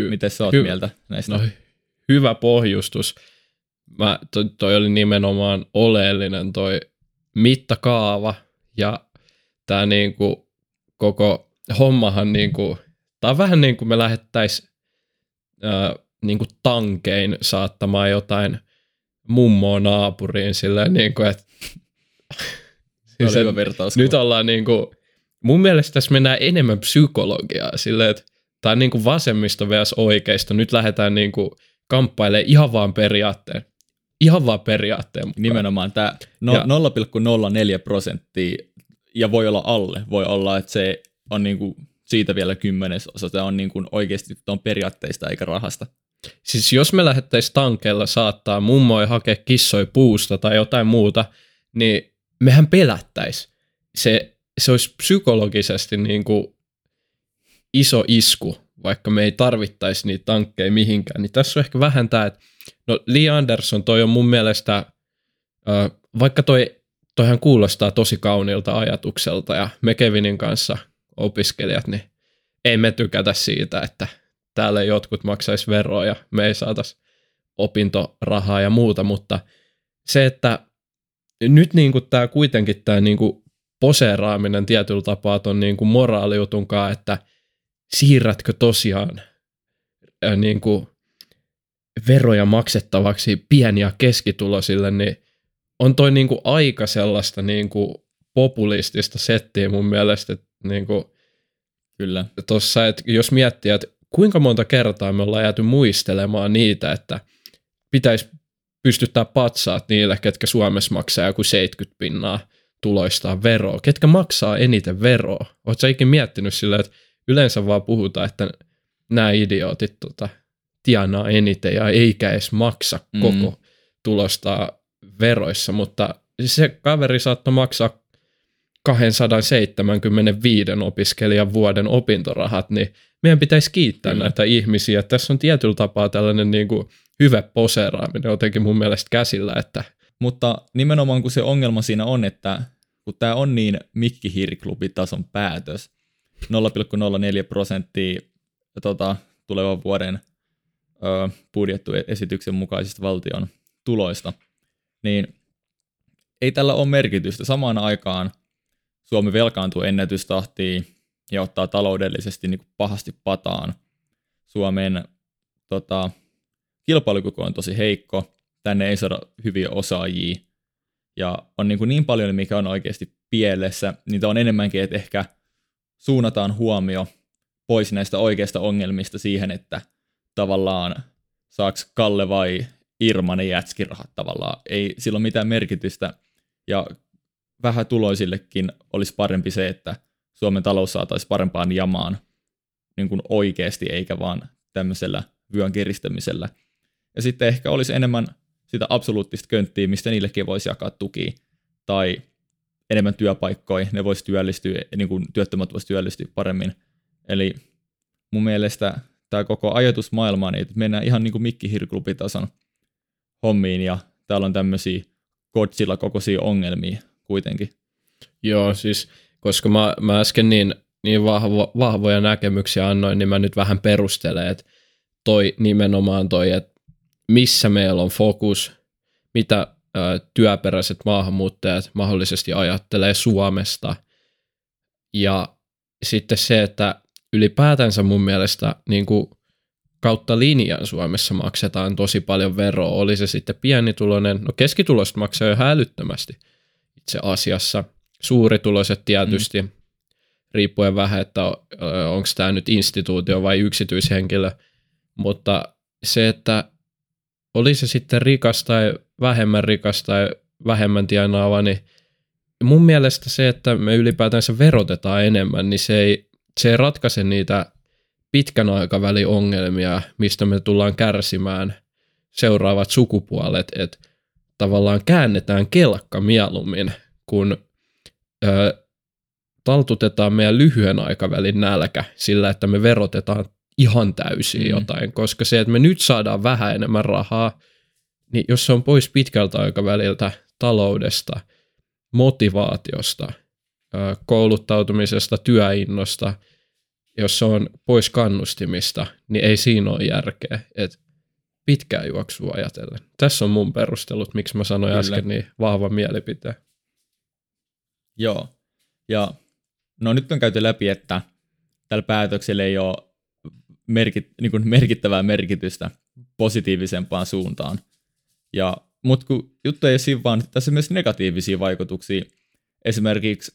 Hy- Miten sä oot hy- mieltä näistä? No, hyvä pohjustus. Mä, toi, toi oli nimenomaan oleellinen toi mittakaava ja tämä niinku koko hommahan niinku, tää on vähän niin kuin me lähettäisiin niinku tankein saattamaan jotain mummoa naapuriin silleen niin kuin, että siis hyvä vertaus. Nyt ollaan niin kuin, mun mielestä tässä mennään enemmän psykologiaa silleen, että tämä on niin kuin vasemmisto vs. oikeisto. Nyt lähdetään niin kuin kamppailemaan ihan vaan periaatteen. Ihan vaan periaatteen mukaan. Nimenomaan tämä no, 0,04 prosenttia ja voi olla alle. Voi olla, että se on niin kuin siitä vielä kymmenesosa. Se on niin kuin oikeasti on periaatteista eikä rahasta. Siis jos me lähettäisiin tankeilla saattaa mummoi hakea kissoi puusta tai jotain muuta, niin mehän pelättäisi. Se, se olisi psykologisesti niin kuin iso isku, vaikka me ei tarvittaisi niitä tankkeja mihinkään. Niin tässä on ehkä vähän tämä, että no Lee Anderson toi on mun mielestä, vaikka toi, toihan kuulostaa tosi kauniilta ajatukselta ja me Kevinin kanssa opiskelijat, niin ei me tykätä siitä, että täällä jotkut maksaisi veroja, me ei saataisi opintorahaa ja muuta, mutta se, että nyt niin kuin tämä kuitenkin tämä niin kuin poseeraaminen tietyllä tapaa on niin kuin moraalijutunkaan, että siirrätkö tosiaan niin kuin veroja maksettavaksi pieni- ja keskitulosille, niin on toi niin kuin aika sellaista niin kuin populistista settiä mun mielestä, että niin kuin Kyllä. Tossa, että jos miettii, että kuinka monta kertaa me ollaan jääty muistelemaan niitä, että pitäisi pystyttää patsaat niille, ketkä Suomessa maksaa joku 70 pinnaa tuloistaan veroa. Ketkä maksaa eniten veroa? Oletko ikinä miettinyt sillä, että yleensä vaan puhutaan, että nämä idiootit tota, tienaa eniten ja eikä edes maksa mm. koko tulosta veroissa, mutta se kaveri saattoi maksaa 275 opiskelijan vuoden opintorahat, niin meidän pitäisi kiittää Kyllä. näitä ihmisiä. Tässä on tietyllä tapaa tällainen niin kuin hyvä poseeraaminen jotenkin mun mielestä käsillä. Että... Mutta nimenomaan kun se ongelma siinä on, että kun tämä on niin mikkihirklubitason päätös, 0,04 prosenttia tota, tulevan vuoden ö, budjettuesityksen mukaisista valtion tuloista, niin ei tällä ole merkitystä. Samaan aikaan Suomi velkaantuu ennätystahtiin ja ottaa taloudellisesti niin kuin pahasti pataan. Suomen tota, kilpailukyky on tosi heikko, tänne ei saada hyviä osaajia, ja on niin, kuin niin paljon, mikä on oikeasti pielessä, niin on enemmänkin, että ehkä suunnataan huomio pois näistä oikeista ongelmista siihen, että tavallaan saaks Kalle vai Irma ne jätskirahat tavallaan. Ei sillä ole mitään merkitystä, ja vähän tuloisillekin olisi parempi se, että Suomen talous saataisiin parempaan jamaan niin kuin oikeasti, eikä vaan tämmöisellä vyön kiristämisellä. Ja sitten ehkä olisi enemmän sitä absoluuttista könttiä, mistä niillekin voisi jakaa tukia, tai enemmän työpaikkoja, ne voisi työllistyä, niin kuin työttömät voisi työllistyä paremmin. Eli mun mielestä tämä koko ajatusmaailma, niin että mennään ihan niin kuin mikkihirklubitason hommiin, ja täällä on tämmöisiä Godzilla kokoisia ongelmia kuitenkin. Joo, siis koska mä, mä äsken niin, niin vahvo, vahvoja näkemyksiä annoin, niin mä nyt vähän perustelen, että toi nimenomaan toi, että missä meillä on fokus, mitä ä, työperäiset maahanmuuttajat mahdollisesti ajattelee Suomesta. Ja sitten se, että ylipäätänsä mun mielestä niin kuin kautta linjan Suomessa maksetaan tosi paljon veroa, oli se sitten pienituloinen, no keskituloiset maksaa jo hälyttömästi itse asiassa, suurituloiset tietysti, mm. riippuen vähän, että onko tämä nyt instituutio vai yksityishenkilö, mutta se, että oli se sitten rikas tai vähemmän rikas tai vähemmän tienaava, niin mun mielestä se, että me ylipäätänsä verotetaan enemmän, niin se ei, se ei ratkaise niitä pitkän aikavälin ongelmia, mistä me tullaan kärsimään seuraavat sukupuolet, että tavallaan käännetään kelkka mieluummin, kun ö, taltutetaan meidän lyhyen aikavälin nälkä sillä, että me verotetaan ihan täysin mm. jotain, koska se, että me nyt saadaan vähän enemmän rahaa, niin jos se on pois pitkältä aikaväliltä taloudesta, motivaatiosta, kouluttautumisesta, työinnosta, jos se on pois kannustimista, niin ei siinä ole järkeä. Et pitkää juoksua ajatellen. Tässä on mun perustelut, miksi mä sanoin Kyllä. äsken niin vahva mielipiteen. Joo. Ja no nyt on käyty läpi, että tällä päätöksellä ei ole merkit, niin kuin merkittävää merkitystä positiivisempaan suuntaan. Ja, mutta kun juttu ei ole vaan, tässä on myös negatiivisia vaikutuksia. Esimerkiksi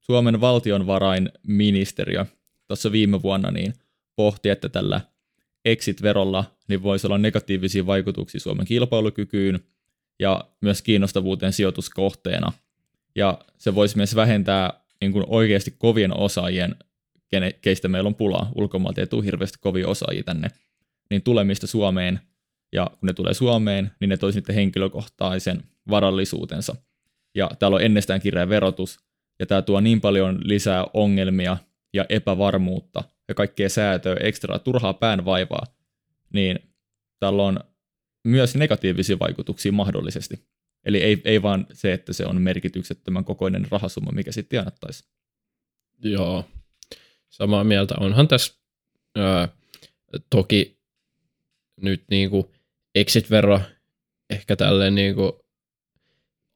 Suomen valtionvarainministeriö tuossa viime vuonna niin pohti, että tällä exit-verolla niin voisi olla negatiivisia vaikutuksia Suomen kilpailukykyyn ja myös kiinnostavuuteen sijoituskohteena. Ja se voisi myös vähentää niin kuin oikeasti kovien osaajien keistä meillä on pulaa. Ulkomailta ei tule hirveästi kovia osaajia tänne. Niin tulemista Suomeen, ja kun ne tulee Suomeen, niin ne toisi henkilökohtaisen varallisuutensa. Ja täällä on ennestään kireä verotus, ja tämä tuo niin paljon lisää ongelmia ja epävarmuutta ja kaikkea säätöä, ekstra turhaa päänvaivaa, niin tällä on myös negatiivisia vaikutuksia mahdollisesti. Eli ei, ei vaan se, että se on merkityksettömän kokoinen rahasumma, mikä sitten tienattaisi. Joo, samaa mieltä. Onhan tässä ää, toki nyt niinku exit-vero ehkä tälleen niinku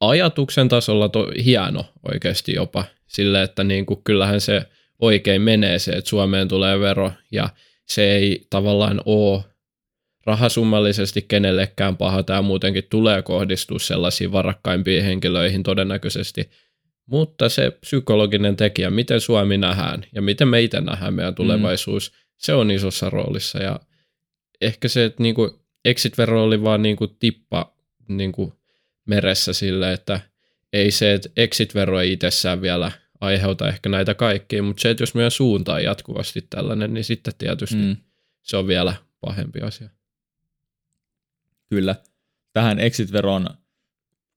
ajatuksen tasolla to, hieno oikeasti jopa. Sille, että niinku, kyllähän se oikein menee se, että Suomeen tulee vero ja se ei tavallaan ole rahasummallisesti kenellekään paha. Tämä muutenkin tulee kohdistua sellaisiin varakkaimpiin henkilöihin todennäköisesti – mutta se psykologinen tekijä, miten Suomi nähdään ja miten me itse nähdään meidän tulevaisuus, mm. se on isossa roolissa. Ja ehkä se, että niinku exit-vero oli vaan niinku tippa niinku meressä sille, että ei se, että exit-vero ei itsessään vielä aiheuta ehkä näitä kaikkia, mutta se, että jos meidän suunta on jatkuvasti tällainen, niin sitten tietysti mm. se on vielä pahempi asia. Kyllä. Tähän exit-veron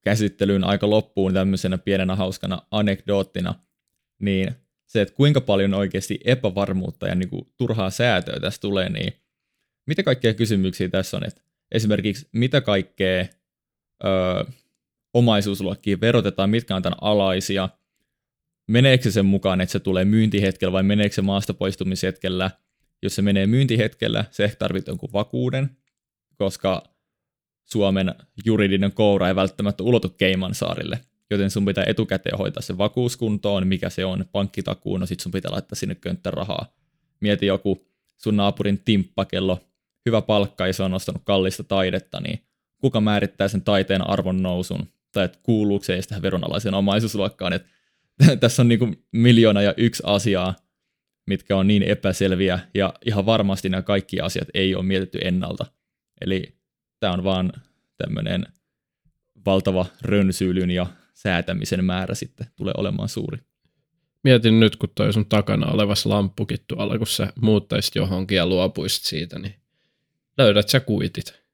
käsittelyyn aika loppuun tämmöisenä pienenä hauskana anekdoottina, niin se, että kuinka paljon oikeasti epävarmuutta ja niin kuin turhaa säätöä tässä tulee, niin mitä kaikkea kysymyksiä tässä on, että esimerkiksi mitä kaikkea öö, omaisuusluokkia verotetaan, mitkä on tämän alaisia, meneekö se sen mukaan, että se tulee myyntihetkellä vai meneekö se maasta poistumishetkellä, jos se menee myyntihetkellä, se ehkä tarvitsee jonkun vakuuden, koska Suomen juridinen koura ei välttämättä ulotu Keimansaarille, joten sun pitää etukäteen hoitaa se vakuuskuntoon, mikä se on, pankkitakuun, no sit sun pitää laittaa sinne könttä rahaa. Mieti joku sun naapurin timppakello, hyvä palkka ja se on ostanut kallista taidetta, niin kuka määrittää sen taiteen arvon nousun, tai että kuuluuko se tähän veronalaiseen omaisuusluokkaan, että tässä on niinku miljoona ja yksi asiaa, mitkä on niin epäselviä, ja ihan varmasti nämä kaikki asiat ei ole mietitty ennalta. Eli tämä on vaan tämmöinen valtava rönsyylyn ja säätämisen määrä sitten tulee olemaan suuri. Mietin nyt, kun toi sun takana olevas lamppukin tuolla, kun sä muuttaisit johonkin ja luopuisit siitä, niin löydät sä kuitit.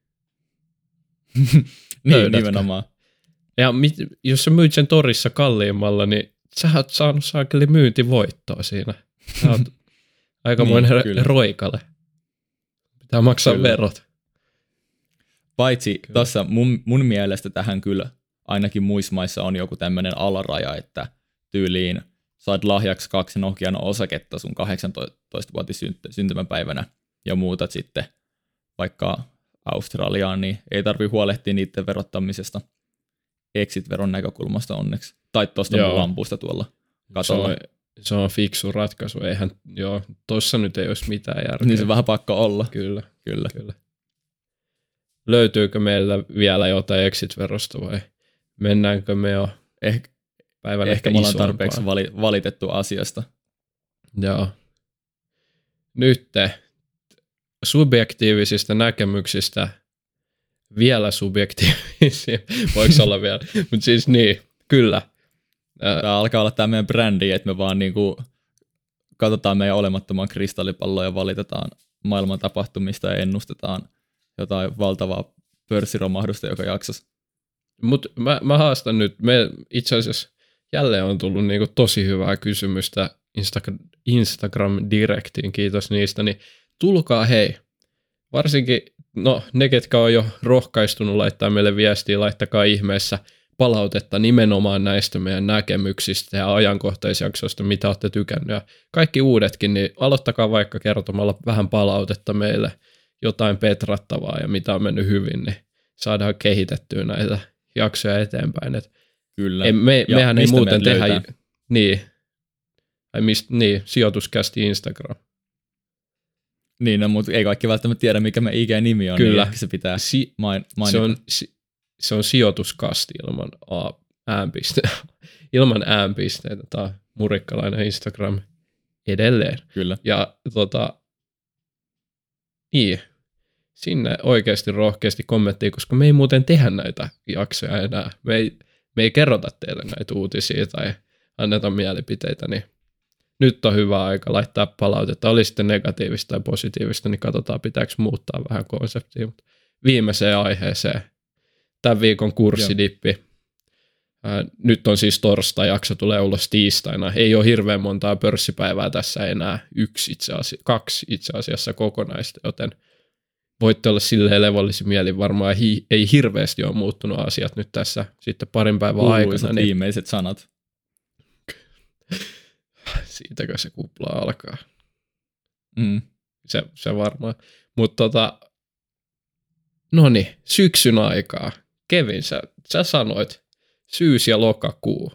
niin, nimenomaan. Ja mit, jos sä myyt sen torissa kalliimmalla, niin sä oot saanut saakeli myyntivoittoa siinä. Sä oot aikamoinen niin, roikale. Pitää maksaa kyllä. verot. Paitsi tuossa mun, mun mielestä tähän kyllä ainakin muissa maissa on joku tämmöinen alaraja, että tyyliin saat lahjaksi kaksi Nokian osaketta sun 18-vuotis syntymäpäivänä ja muutat sitten vaikka Australiaan, niin ei tarvi huolehtia niiden verottamisesta exit-veron näkökulmasta onneksi. Tai tuosta lampusta tuolla katolla. Se on, se on fiksu ratkaisu. Eihän, joo, tossa nyt ei olisi mitään järkeä. Niin se vähän pakko olla. Kyllä. Kyllä. Kyllä. Löytyykö meillä vielä jotain exit-verosta vai mennäänkö me jo eh, päivän ehkä, ehkä me ollaan tarpeeksi vali, valitettu asiasta. Joo. Nyt subjektiivisista näkemyksistä vielä subjektiivisia. Voiko olla vielä? Mutta siis niin, kyllä. Tämä alkaa olla tämä meidän brändi, että me vaan niinku katsotaan meidän olemattoman kristallipalloa ja valitetaan maailman tapahtumista ja ennustetaan jotain valtavaa pörssiromahdusta joka jaksossa. Mutta mä, mä haastan nyt, me itse asiassa jälleen on tullut niinku tosi hyvää kysymystä Instagram, Instagram Directiin, kiitos niistä, niin tulkaa hei, varsinkin no ne, ketkä on jo rohkaistunut laittaa meille viestiä, laittakaa ihmeessä palautetta nimenomaan näistä meidän näkemyksistä ja ajankohtaisjaksoista, mitä olette tykänneet. Ja kaikki uudetkin, niin aloittakaa vaikka kertomalla vähän palautetta meille, jotain petrattavaa ja mitä on mennyt hyvin, niin saadaan kehitettyä näitä jaksoja eteenpäin. Et Kyllä. Ei, me, mehän ei muuten tehdä... Löytää? Niin. Ai mist, niin, sijoituskästi Instagram. Niin, no, mutta ei kaikki välttämättä tiedä, mikä me IG-nimi on, Kyllä. niin se pitää si- main- mainita. Se on, si- se on sijoituskasti ilman a- äänpiste- ilman äänpisteitä. Tämä murikkalainen Instagram edelleen. Kyllä. Ja tota, niin, sinne oikeasti rohkeasti kommenttia, koska me ei muuten tehdä näitä jaksoja enää. Me ei, me ei kerrota teille näitä uutisia tai anneta mielipiteitä, niin nyt on hyvä aika laittaa palautetta. Oli sitten negatiivista tai positiivista, niin katsotaan pitääkö muuttaa vähän konseptia. Mutta viimeiseen aiheeseen. Tämän viikon kurssidippi. Ää, nyt on siis torstai, jakso tulee ulos tiistaina. Ei ole hirveän montaa pörssipäivää tässä enää. Yksi itse asiassa, kaksi itse asiassa kokonaista, joten voitte olla silleen levollisin mielin. Varmaan hi- ei hirveästi ole muuttunut asiat nyt tässä sitten parin päivän aikana. Niin... viimeiset sanat siitäkö se kupla alkaa. Mm. Se, se varmaan. Mutta tota, no niin, syksyn aikaa. Kevin, sä, sä sanoit syys- ja lokakuu.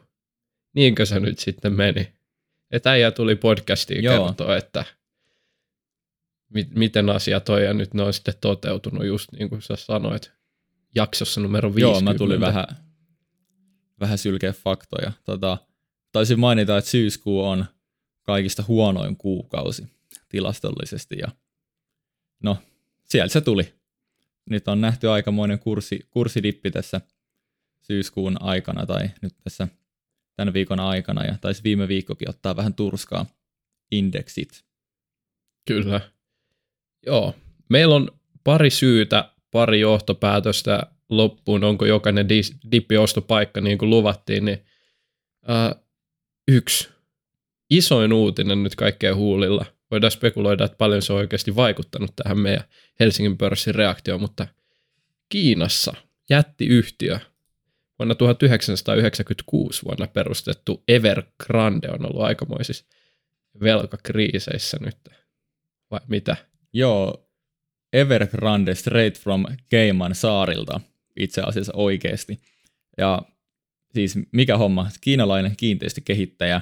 Niinkö se nyt sitten meni? Että äijä tuli podcastiin Joo. kertoa, että mi- miten asiat on ja nyt ne on sitten toteutunut just niin kuin sä sanoit jaksossa numero 50. Joo, mä tulin vähän, vähän sylkeä faktoja. Tota, taisin mainita, että syyskuu on kaikista huonoin kuukausi tilastollisesti. Ja no, sieltä se tuli. Nyt on nähty aikamoinen kurssi, kurssidippi tässä syyskuun aikana tai nyt tässä tämän viikon aikana ja taisi viime viikkokin ottaa vähän turskaa indeksit. Kyllä. Joo. Meillä on pari syytä, pari johtopäätöstä loppuun, onko jokainen dippiostopaikka niin kuin luvattiin, niin yksi isoin uutinen nyt kaikkeen huulilla. Voidaan spekuloida, että paljon se on oikeasti vaikuttanut tähän meidän Helsingin pörssin reaktioon, mutta Kiinassa jättiyhtiö vuonna 1996 vuonna perustettu Evergrande on ollut aikamoisissa velkakriiseissä nyt. Vai mitä? Joo, Evergrande straight from Cayman saarilta itse asiassa oikeasti. Ja siis mikä homma, kiinalainen kiinteistökehittäjä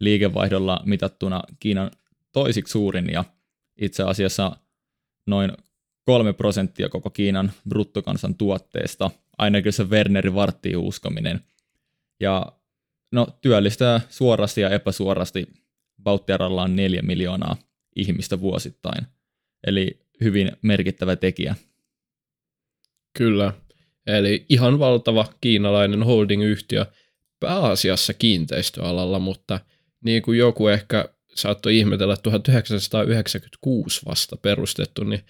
liikevaihdolla mitattuna Kiinan toisiksi suurin ja itse asiassa noin kolme prosenttia koko Kiinan bruttokansan tuotteesta, ainakin se Werneri Varttiin uskominen. Ja no, työllistää suorasti ja epäsuorasti Bauttiaralla neljä miljoonaa ihmistä vuosittain. Eli hyvin merkittävä tekijä. Kyllä. Eli ihan valtava kiinalainen holding-yhtiö pääasiassa kiinteistöalalla, mutta niin kuin joku ehkä saattoi ihmetellä 1996 vasta perustettu, niin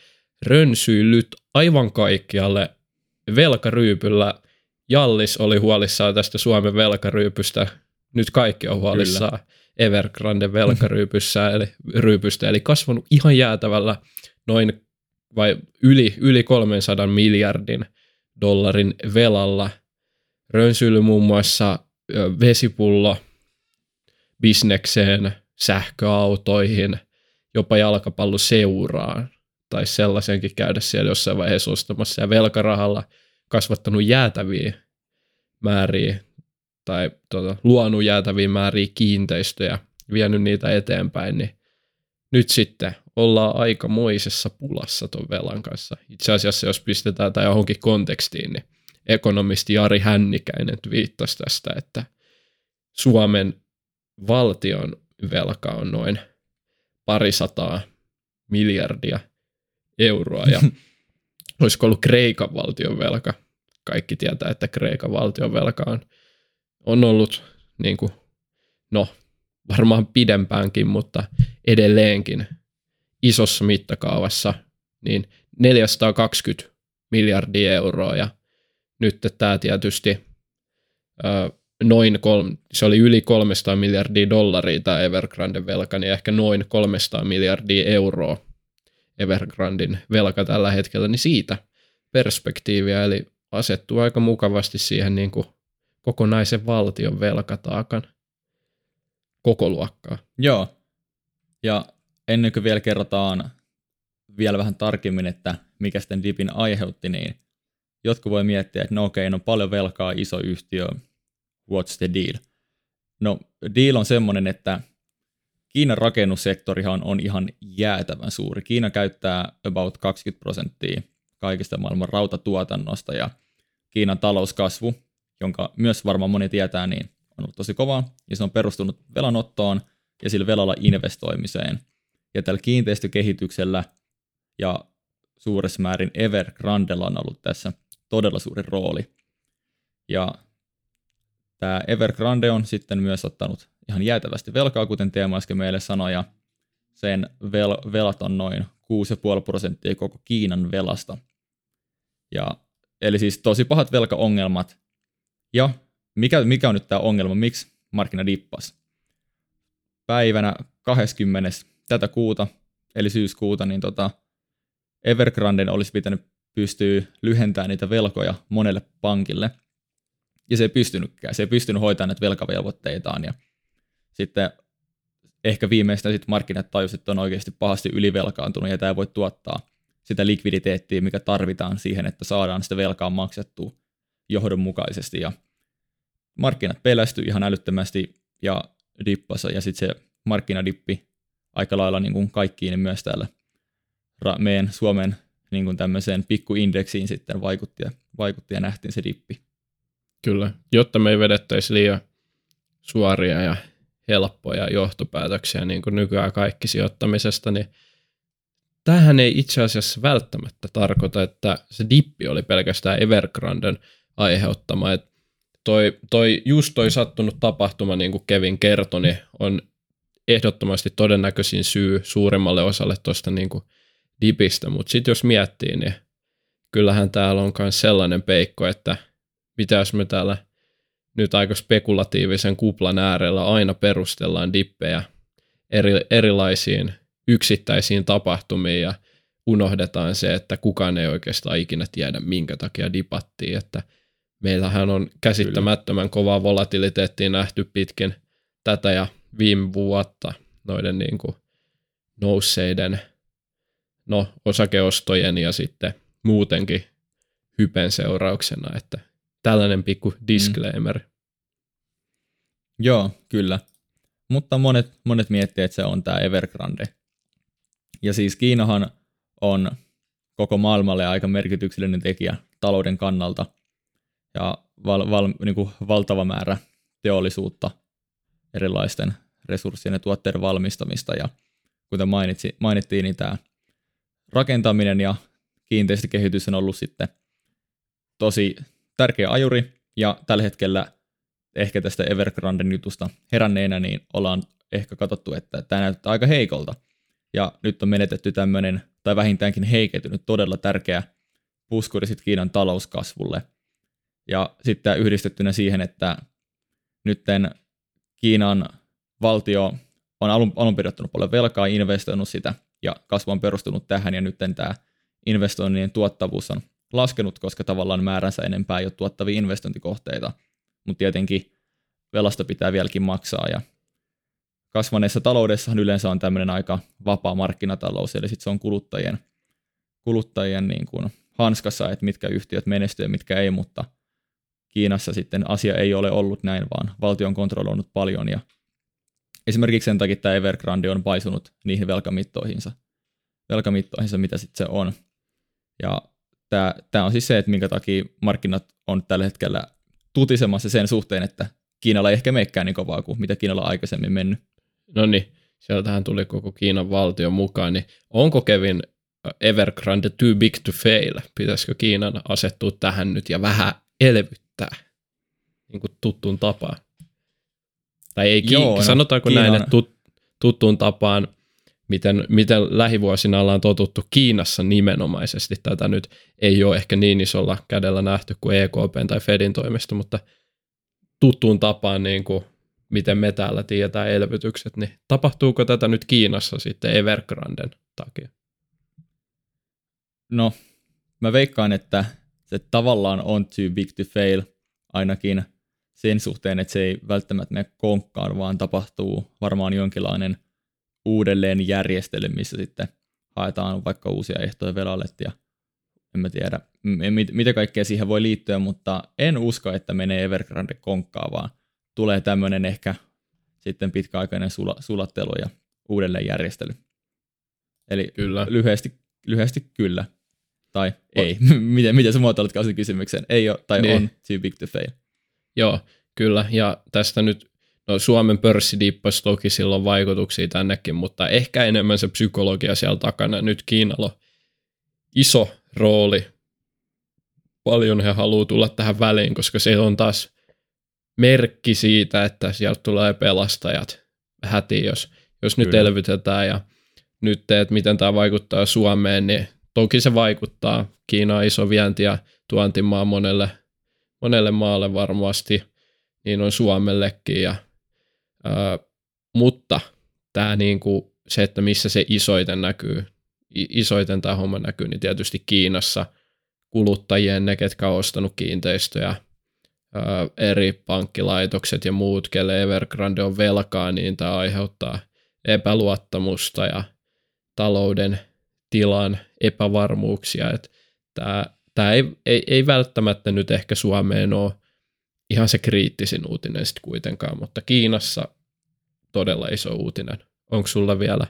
rönsyillyt aivan kaikkialle velkaryypyllä. Jallis oli huolissaan tästä Suomen velkaryypystä. Nyt kaikki on huolissaan Kyllä. Evergrande velkaryypyssä, eli, ryypystä, eli kasvanut ihan jäätävällä noin vai yli, yli 300 miljardin dollarin velalla. Rönsyily muun muassa vesipullo bisnekseen, sähköautoihin, jopa jalkapalloseuraan tai sellaisenkin käydä siellä jossain vaiheessa ostamassa ja velkarahalla kasvattanut jäätäviä määriä tai tuota, luonut jäätäviä määriä kiinteistöjä, vienyt niitä eteenpäin, niin nyt sitten ollaan aikamoisessa pulassa tuon velan kanssa. Itse asiassa, jos pistetään tämä johonkin kontekstiin, niin ekonomisti Jari Hännikäinen viittasi tästä, että Suomen valtion velka on noin parisataa miljardia euroa ja olisiko ollut Kreikan valtion velka. Kaikki tietää, että Kreikan valtion velka on, on ollut niin kuin, no varmaan pidempäänkin, mutta edelleenkin isossa mittakaavassa niin 420 miljardia euroa. Ja nyt tämä tietysti noin, kol, se oli yli 300 miljardia dollaria tämä Evergrande velka, niin ehkä noin 300 miljardia euroa Evergrandin velka tällä hetkellä, niin siitä perspektiiviä, eli asettuu aika mukavasti siihen niin kuin kokonaisen valtion velkataakan koko luokkaa. Joo, ja ennen kuin vielä kerrotaan vielä vähän tarkemmin, että mikä sitten dipin aiheutti, niin jotkut voi miettiä, että no okei, no paljon velkaa, iso yhtiö, what's the deal? No deal on semmoinen, että Kiinan rakennussektorihan on ihan jäätävän suuri. Kiina käyttää about 20 prosenttia kaikista maailman rautatuotannosta ja Kiinan talouskasvu, jonka myös varmaan moni tietää, niin on ollut tosi kova ja se on perustunut velanottoon ja sillä velalla investoimiseen. Ja tällä kiinteistökehityksellä ja suuressa määrin Evergrandella on ollut tässä todella suuri rooli. Ja tämä Evergrande on sitten myös ottanut ihan jäätävästi velkaa, kuten Teemu äsken meille sanoi, ja sen vel- velat on noin 6,5 prosenttia koko Kiinan velasta. Ja, eli siis tosi pahat velkaongelmat. Ja mikä, mikä on nyt tämä ongelma, miksi markkina dippas? Päivänä 20. tätä kuuta, eli syyskuuta, niin tota, Evergranden olisi pitänyt pystyä lyhentämään niitä velkoja monelle pankille. Ja se ei pystynytkään. Se ei pystynyt hoitamaan näitä velkavelvoitteitaan. Ja sitten ehkä viimeistään sitten markkinat tajusivat, että on oikeasti pahasti ylivelkaantunut ja tämä voi tuottaa sitä likviditeettiä, mikä tarvitaan siihen, että saadaan sitä velkaa maksettua johdonmukaisesti. Ja markkinat pelästyi ihan älyttömästi ja dippasa ja sitten se markkinadippi aika lailla niin kuin kaikkiin niin myös täällä meidän Suomen niin kuin tämmöiseen pikkuindeksiin sitten vaikutti ja, vaikutti ja nähtiin se dippi. Kyllä, jotta me ei vedettäisi liian suoria ja helppoja johtopäätöksiä, niin kuin nykyään kaikki sijoittamisesta, niin tähän ei itse asiassa välttämättä tarkoita, että se dippi oli pelkästään Evergranden aiheuttama. Et toi, toi, just toi sattunut tapahtuma, niin kuin Kevin kertoi, niin on ehdottomasti todennäköisin syy suurimmalle osalle tuosta niin dipistä, mutta sitten jos miettii, niin kyllähän täällä on myös sellainen peikko, että mitä jos me täällä nyt aika spekulatiivisen kuplan äärellä aina perustellaan dippejä eri, erilaisiin yksittäisiin tapahtumiin ja unohdetaan se, että kukaan ei oikeastaan ikinä tiedä, minkä takia dipattiin, että meillähän on käsittämättömän kovaa volatiliteettia nähty pitkin tätä ja viime vuotta noiden niin kuin nousseiden no, osakeostojen ja sitten muutenkin hypen seurauksena, että tällainen pikku disclaimer. Mm. Joo, kyllä. Mutta monet, monet miettii, että se on tämä Evergrande. Ja siis Kiinahan on koko maailmalle aika merkityksellinen tekijä talouden kannalta ja val, val, niin kuin valtava määrä teollisuutta, erilaisten resurssien ja tuotteiden valmistamista ja kuten mainitsi, mainittiin, niin tämä rakentaminen ja kiinteistökehitys on ollut sitten tosi tärkeä ajuri ja tällä hetkellä ehkä tästä Evergranden jutusta heränneenä, niin ollaan ehkä katsottu, että tämä näyttää aika heikolta. Ja nyt on menetetty tämmöinen, tai vähintäänkin heikentynyt todella tärkeä puskuri sitten Kiinan talouskasvulle. Ja sitten yhdistettynä siihen, että nytten Kiinan valtio on alun, alun perin ottanut paljon velkaa, investoinut sitä, ja kasvu on perustunut tähän, ja nyt tämä investoinnin tuottavuus on laskenut, koska tavallaan määränsä enempää ei ole tuottavia investointikohteita, mutta tietenkin velasta pitää vieläkin maksaa, ja kasvaneessa taloudessahan yleensä on tämmöinen aika vapaa markkinatalous, eli sitten se on kuluttajien, kuluttajien niin kuin hanskassa, että mitkä yhtiöt menestyy ja mitkä ei, mutta Kiinassa sitten asia ei ole ollut näin, vaan valtio on kontrolloinut paljon ja esimerkiksi sen takia tämä Evergrande on paisunut niihin velkamittoihinsa, velkamittoihinsa mitä sitten se on. Ja tämä, tämä on siis se, että minkä takia markkinat on tällä hetkellä tutisemassa sen suhteen, että Kiinalla ei ehkä meikään niin kovaa kuin mitä Kiinalla on aikaisemmin mennyt. No niin, sieltähän tuli koko Kiinan valtio mukaan, niin onko Kevin Evergrande too big to fail? Pitäisikö Kiinan asettua tähän nyt ja vähän elvyttää, niin kuin tuttuun tapaan? Tai ei, Joo, no, sanotaanko Kiinan... näin, että tut, tuttuun tapaan, miten, miten lähivuosina ollaan totuttu Kiinassa nimenomaisesti. Tätä nyt ei ole ehkä niin isolla kädellä nähty kuin EKP tai Fedin toimesta, mutta tuttuun tapaan niin kuin miten me täällä tiedetään elvytykset, niin tapahtuuko tätä nyt Kiinassa sitten Evergranden takia? No, mä veikkaan, että se tavallaan on too big to fail ainakin sen suhteen, että se ei välttämättä mene konkkaan, vaan tapahtuu varmaan jonkinlainen uudelleen järjestely, missä sitten haetaan vaikka uusia ehtoja velalle ja en mä tiedä, mitä kaikkea siihen voi liittyä, mutta en usko, että menee Evergrande konkkaan, vaan tulee tämmöinen ehkä sitten pitkäaikainen sula, sulattelu ja uudelleenjärjestely. Eli kyllä. Lyhyesti, lyhyesti kyllä. Tai o- ei. miten, miten sä muotoilut sen kysymyksen? Ei ole, tai niin. on too big to fail. Joo, kyllä. Ja tästä nyt no Suomen pörssi dippasi toki silloin vaikutuksia tännekin, mutta ehkä enemmän se psykologia siellä takana. Nyt Kiinalla on iso rooli. Paljon he haluaa tulla tähän väliin, koska se on taas merkki siitä, että sieltä tulee pelastajat hätiin, jos, jos nyt Kyllä. elvytetään ja nyt, että miten tämä vaikuttaa Suomeen, niin toki se vaikuttaa. Kiina on iso vienti- ja tuontimaa monelle, monelle maalle varmasti, niin on Suomellekin. Ja, ää, mutta tämä niinku, se, että missä se isoiten näkyy, isoiten tämä homma näkyy, niin tietysti Kiinassa kuluttajien, ne ketkä on ostanut kiinteistöjä – eri pankkilaitokset ja muut, kelle Evergrande on velkaa, niin tämä aiheuttaa epäluottamusta ja talouden tilan epävarmuuksia. Että tämä, tämä ei, ei, ei välttämättä nyt ehkä Suomeen ole ihan se kriittisin uutinen sitten kuitenkaan, mutta Kiinassa todella iso uutinen. Onko sulla vielä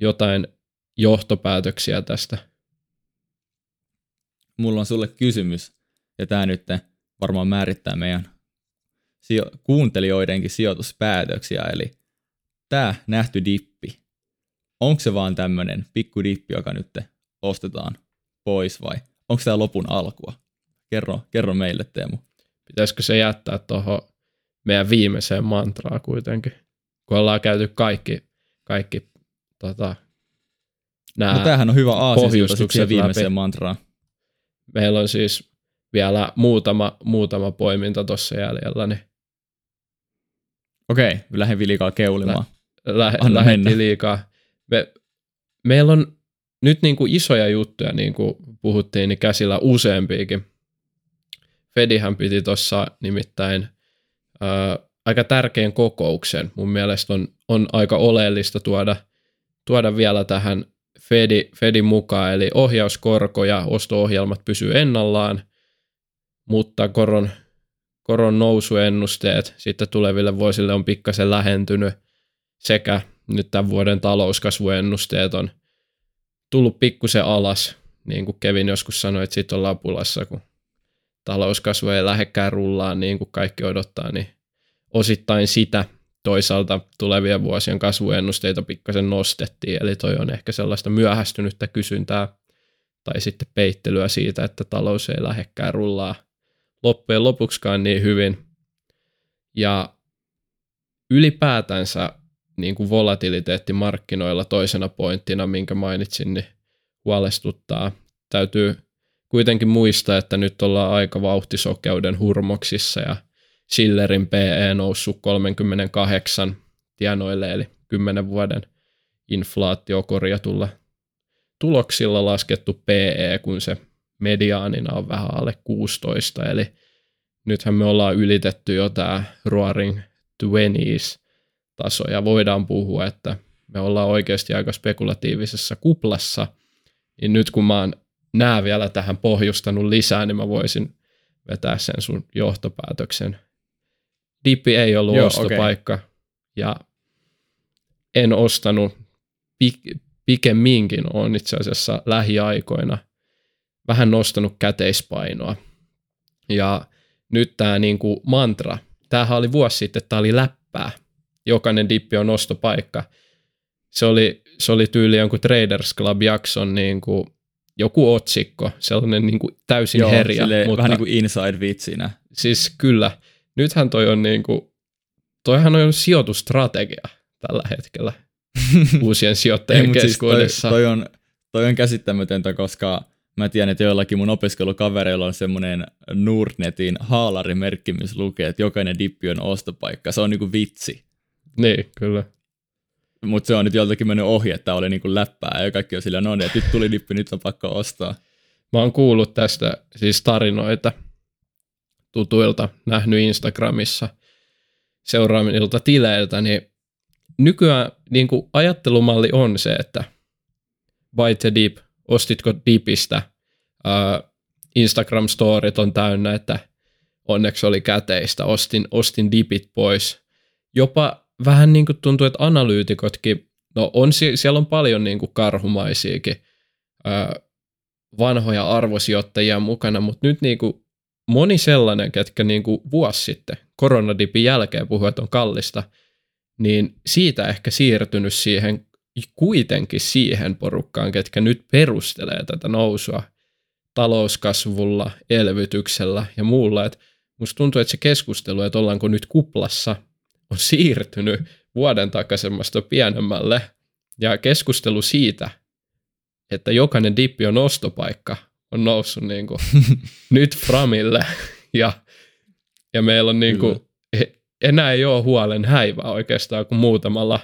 jotain johtopäätöksiä tästä? Mulla on sulle kysymys, ja tämä nyt varmaan määrittää meidän sijo- kuuntelijoidenkin sijoituspäätöksiä. Eli tämä nähty dippi, onko se vaan tämmöinen pikku dippi, joka nyt ostetaan pois vai onko tämä lopun alkua? Kerro, kerro meille Teemu. Pitäisikö se jättää tuohon meidän viimeiseen mantraa kuitenkin, kun ollaan käyty kaikki, kaikki tota, nämä no tämähän on hyvä aasinsilta viimeiseen mantraan. Meillä on siis vielä muutama, muutama poiminta tuossa jäljellä. Niin Okei, lähden liikaa keulimaan. Lä, lähdettiin liikaa. Me, meillä on nyt niin kuin isoja juttuja, niin kuin puhuttiin, niin käsillä useampiakin. Fedihän piti tuossa nimittäin ää, aika tärkeän kokouksen. Mun mielestä on, on aika oleellista tuoda, tuoda vielä tähän Fedi, Fedin mukaan, eli ohjauskorko ja osto-ohjelmat pysyy ennallaan – mutta koron koron nousuennusteet sitten tuleville vuosille on pikkasen lähentynyt sekä nyt tämän vuoden talouskasvuennusteet on tullut pikkusen alas, niin kuin Kevin joskus sanoi, että sitten ollaan pulassa, kun talouskasvu ei lähekkään rullaa niin kuin kaikki odottaa, niin osittain sitä toisaalta tulevien vuosien kasvuennusteita pikkasen nostettiin, eli toi on ehkä sellaista myöhästynyttä kysyntää tai sitten peittelyä siitä, että talous ei lähekkään rullaa loppujen lopuksikaan niin hyvin. Ja ylipäätänsä niin kuin volatiliteetti markkinoilla toisena pointtina, minkä mainitsin, niin huolestuttaa. Täytyy kuitenkin muistaa, että nyt ollaan aika vauhtisokeuden hurmoksissa ja Schillerin PE noussut 38 tienoille, eli 10 vuoden inflaatiokorjatulla tuloksilla laskettu PE, kun se mediaanina on vähän alle 16, eli nythän me ollaan ylitetty jo tämä Roaring Twenties taso, ja voidaan puhua, että me ollaan oikeasti aika spekulatiivisessa kuplassa, niin nyt kun mä oon nää vielä tähän pohjustanut lisää, niin mä voisin vetää sen sun johtopäätöksen. Dippi ei ollut Joo, ostopaikka, okay. ja en ostanut, pikemminkin on itse asiassa lähiaikoina vähän nostanut käteispainoa. Ja nyt tämä niinku mantra, tämähän oli vuosi sitten, tämä oli läppää. Jokainen dippi on nostopaikka. Se oli, se oli tyyli jonkun Traders Club jakson niinku joku otsikko, sellainen niinku täysin Joo, herja. mutta, vähän niin kuin inside vitsinä. Siis kyllä. Nythän toi on niinku, toihan on sijoitustrategia tällä hetkellä uusien sijoittajien Ei, keskuudessa. Siis toi, toi, on, toi on käsittämätöntä, koska mä tiedän, että joillakin mun opiskelukavereilla on semmoinen Nordnetin haalarimerkki, missä lukee, että jokainen dippi on ostopaikka. Se on niinku vitsi. Niin, kyllä. Mutta se on nyt joltakin mennyt ohi, että oli niinku läppää ja kaikki on sillä, no niin, nyt tuli dippi, nyt on pakko ostaa. Mä oon kuullut tästä siis tarinoita tutuilta, nähnyt Instagramissa seuraamilta tileiltä, niin nykyään niin kuin ajattelumalli on se, että buy the dip, ostitko dipistä, uh, Instagram-storit on täynnä, että onneksi oli käteistä, ostin, ostin dipit pois. Jopa vähän niin kuin tuntuu, että analyytikotkin, no on, siellä on paljon niin kuin karhumaisiakin uh, vanhoja arvosijoittajia mukana, mutta nyt niin kuin moni sellainen, ketkä niin kuin vuosi sitten koronadipin jälkeen puhuu, että on kallista – niin siitä ehkä siirtynyt siihen kuitenkin siihen porukkaan, ketkä nyt perustelee tätä nousua talouskasvulla, elvytyksellä ja muulla. Et musta tuntuu, että se keskustelu, että ollaanko nyt kuplassa, on siirtynyt vuoden takaisemmasta pienemmälle. Ja keskustelu siitä, että jokainen dippi on ostopaikka, on noussut niin kuin nyt Framille. Ja, ja meillä on niin kuin enää ei ole huolen häivää oikeastaan kuin muutamalla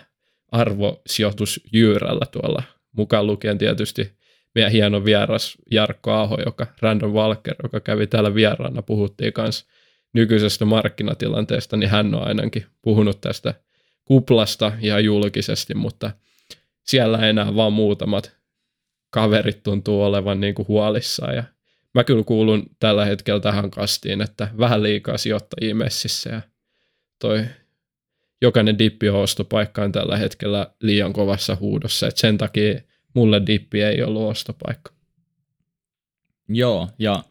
arvosijoitusjyyrällä tuolla, mukaan lukien tietysti meidän hieno vieras Jarkko Aho, joka Random Walker, joka kävi täällä vieraana, puhuttiin kanssa nykyisestä markkinatilanteesta, niin hän on ainakin puhunut tästä kuplasta ihan julkisesti, mutta siellä enää vaan muutamat kaverit tuntuu olevan niin kuin huolissaan ja mä kyllä kuulun tällä hetkellä tähän kastiin, että vähän liikaa sijoittajia messissä ja toi jokainen dippi ostopaikka on tällä hetkellä liian kovassa huudossa, että sen takia mulle dippi ei ollut ostopaikka. Joo, ja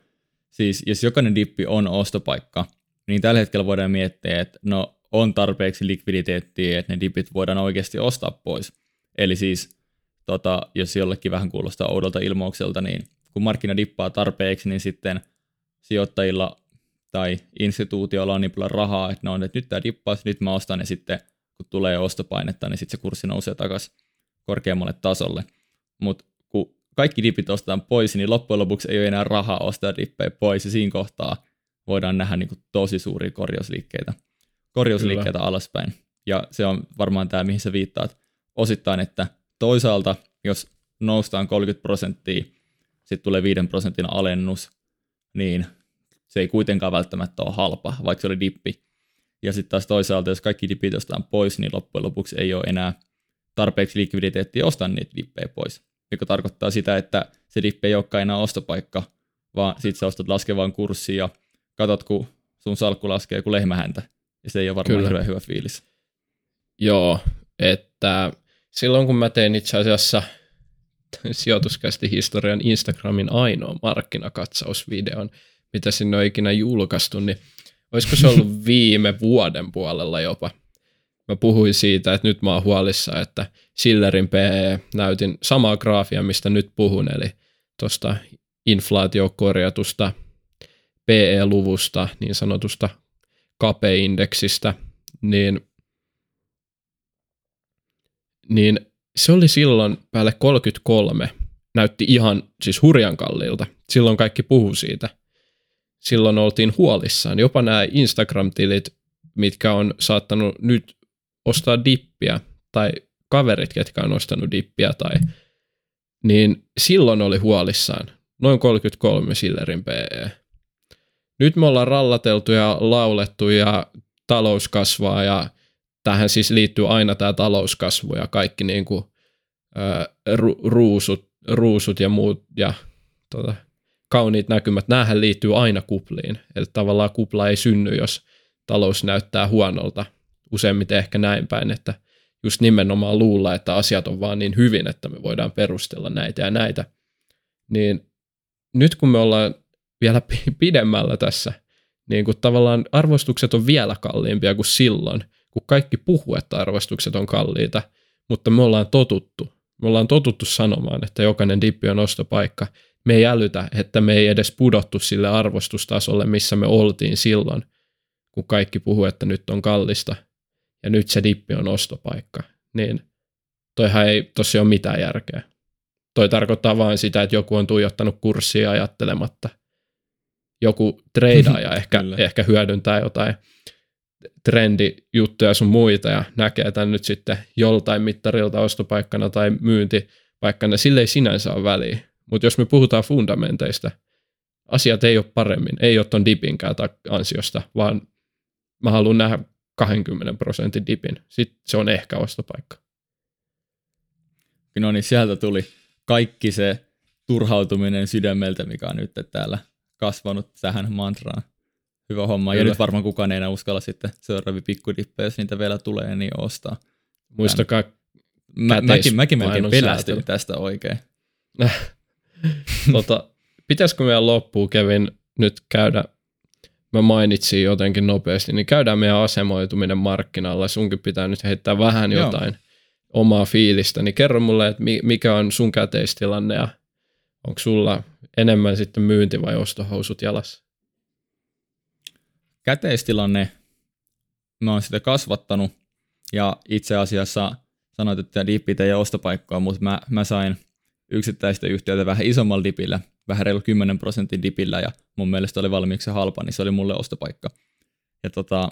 siis jos jokainen dippi on ostopaikka, niin tällä hetkellä voidaan miettiä, että no on tarpeeksi likviditeettiä, että ne dipit voidaan oikeasti ostaa pois. Eli siis, tota, jos jollekin vähän kuulostaa oudolta ilmaukselta, niin kun markkina dippaa tarpeeksi, niin sitten sijoittajilla tai instituutioilla on niin paljon rahaa, että ne on, että nyt tämä dippaa, nyt mä ostan, ja sitten kun tulee ostopainetta, niin sitten se kurssi nousee takaisin korkeammalle tasolle. Mutta kaikki dipit ostetaan pois, niin loppujen lopuksi ei ole enää rahaa ostaa dippejä pois, ja siinä kohtaa voidaan nähdä niin kuin tosi suuria korjausliikkeitä, korjausliikkeitä Kyllä. alaspäin. Ja se on varmaan tämä, mihin sä viittaat osittain, että toisaalta, jos noustaan 30 prosenttia, sitten tulee 5 prosentin alennus, niin se ei kuitenkaan välttämättä ole halpa, vaikka se oli dippi. Ja sitten taas toisaalta, jos kaikki dipit ostetaan pois, niin loppujen lopuksi ei ole enää tarpeeksi likviditeettiä ostaa niitä dippejä pois. Joka tarkoittaa sitä, että se dippi ei olekaan enää ostopaikka, vaan sitten sä ostat laskevaan kurssiin ja katsot, kun sun salkku laskee kuin lehmähäntä. Ja se ei ole varmaan Kyllä. hirveän hyvä fiilis. Joo, että silloin kun mä tein itse asiassa sijoituskästi historian Instagramin ainoa markkinakatsausvideon, mitä sinne on ikinä julkaistu, niin olisiko se ollut viime vuoden puolella jopa. Mä puhuin siitä, että nyt mä oon huolissa, että Sillerin PE näytin samaa graafia, mistä nyt puhun, eli tuosta inflaatiokorjatusta PE-luvusta, niin sanotusta kapeindeksistä, niin, niin se oli silloin päälle 33, näytti ihan siis hurjan kalliilta. Silloin kaikki puhu siitä. Silloin oltiin huolissaan. Jopa nämä Instagram-tilit, mitkä on saattanut nyt ostaa dippiä, tai kaverit, ketkä on ostanut dippiä, tai, niin silloin oli huolissaan. Noin 33 Sillerin PE. Nyt me ollaan rallateltu ja laulettu ja talous kasvaa ja tähän siis liittyy aina tämä talouskasvu ja kaikki niin kuin, ru- ruusut, ruusut ja muut ja tota, kauniit näkymät, näähän liittyy aina kupliin. Eli tavallaan kupla ei synny, jos talous näyttää huonolta. Useimmiten ehkä näin päin, että just nimenomaan luulla, että asiat on vaan niin hyvin, että me voidaan perustella näitä ja näitä. Niin nyt kun me ollaan vielä pidemmällä tässä, niin kuin tavallaan arvostukset on vielä kalliimpia kuin silloin, kun kaikki puhuu, että arvostukset on kalliita, mutta me ollaan totuttu. Me ollaan totuttu sanomaan, että jokainen dippi on ostopaikka. Me ei älytä, että me ei edes pudottu sille arvostustasolle, missä me oltiin silloin, kun kaikki puhuu, että nyt on kallista ja nyt se dippi on ostopaikka. Niin toihan ei tosiaan ole mitään järkeä. Toi tarkoittaa vain sitä, että joku on tuijottanut kurssia ajattelematta. Joku treidaaja ehkä, ehkä hyödyntää jotain trendijuttuja sun muita ja näkee tämän nyt sitten joltain mittarilta ostopaikkana tai myyntipaikkana, sille ei sinänsä ole väliä. Mutta jos me puhutaan fundamenteista, asiat ei ole paremmin, ei ole ton dipinkään ansiosta, vaan mä haluan nähdä 20 prosentin dipin. Sitten se on ehkä ostopaikka. No niin, sieltä tuli kaikki se turhautuminen sydämeltä, mikä on nyt täällä kasvanut tähän mantraan. Hyvä homma. Kyllä. Ja nyt varmaan kukaan ei enää uskalla sitten seuraavia pikkudippejä, jos niitä vielä tulee, niin ostaa. Muistakaa Mä, mäkin, mäkin melkein pelästyin tästä oikein. tota, pitäisikö meidän loppuun, Kevin, nyt käydä, mä mainitsin jotenkin nopeasti, niin käydään meidän asemoituminen markkinalla. Sunkin pitää nyt heittää vähän jotain Joo. omaa fiilistä. Niin kerro mulle, että mikä on sun käteistilanne ja onko sulla enemmän sitten myynti- vai ostohousut jalassa? käteistilanne, mä oon sitä kasvattanut ja itse asiassa sanoit, että dipit ei ole ostopaikkaa, mutta mä, mä sain yksittäistä yhtiötä vähän isommalla dipillä, vähän reilu 10 prosentin dipillä ja mun mielestä oli valmiiksi halpa, niin se oli mulle ostopaikka. Ja tota,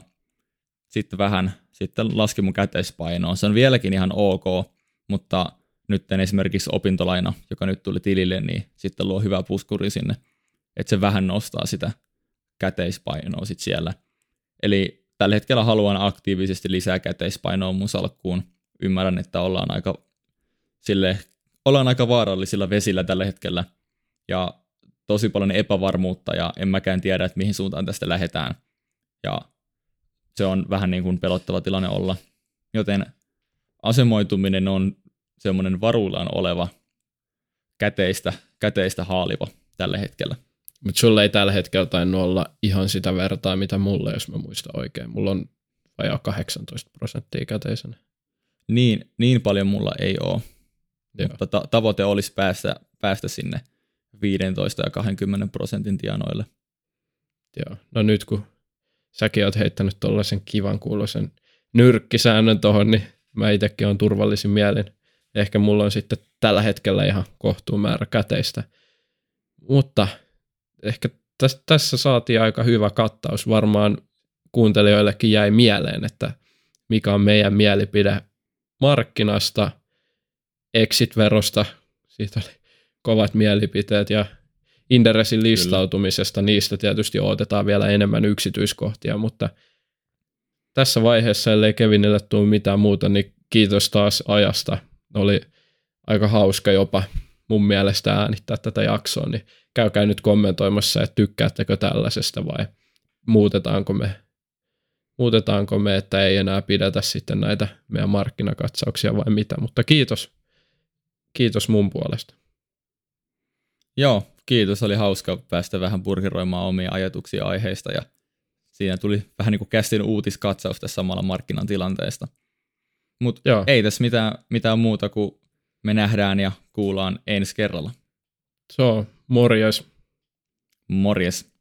sitten vähän sitten laski mun käteispainoa. Se on vieläkin ihan ok, mutta nyt esimerkiksi opintolaina, joka nyt tuli tilille, niin sitten luo hyvää puskuri sinne, että se vähän nostaa sitä käteispainoa sit siellä. Eli tällä hetkellä haluan aktiivisesti lisää käteispainoa mun salkkuun. Ymmärrän, että ollaan aika, sille, ollaan aika vaarallisilla vesillä tällä hetkellä ja tosi paljon epävarmuutta ja en mäkään tiedä, että mihin suuntaan tästä lähdetään. Ja se on vähän niin kuin pelottava tilanne olla. Joten asemoituminen on semmoinen varuillaan oleva käteistä, käteistä haaliva tällä hetkellä. Mutta sulla ei tällä hetkellä tainnut olla ihan sitä vertaa, mitä mulle, jos mä muistan oikein. Mulla on vajaa 18 prosenttia käteisenä. Niin, niin paljon mulla ei ole. Joo. Mutta ta- tavoite olisi päästä, päästä sinne 15 ja 20 prosentin tienoille. Joo, no nyt kun säkin oot heittänyt tuollaisen kivan kuuloisen nyrkkisäännön tuohon, niin mä itsekin on turvallisin mielin. Ehkä mulla on sitten tällä hetkellä ihan kohtuun määrä käteistä. Mutta ehkä tässä, tässä saatiin aika hyvä kattaus. Varmaan kuuntelijoillekin jäi mieleen, että mikä on meidän mielipide markkinasta, exit-verosta, siitä oli kovat mielipiteet ja Inderesin listautumisesta, Kyllä. niistä tietysti odotetaan vielä enemmän yksityiskohtia, mutta tässä vaiheessa, ellei Kevinille tule mitään muuta, niin kiitos taas ajasta. Oli aika hauska jopa mun mielestä äänittää tätä jaksoa, niin käykää nyt kommentoimassa, että tykkäättekö tällaisesta vai muutetaanko me, muutetaanko me, että ei enää pidetä sitten näitä meidän markkinakatsauksia vai mitä, mutta kiitos, kiitos mun puolesta. Joo, kiitos. Oli hauska päästä vähän purkiroimaan omia ajatuksia aiheista ja siinä tuli vähän niin kuin kästin uutiskatsaus tässä samalla markkinan tilanteesta. Mutta ei tässä mitään, mitään muuta kuin me nähdään ja kuullaan ensi kerralla. So, morjes. Morjes.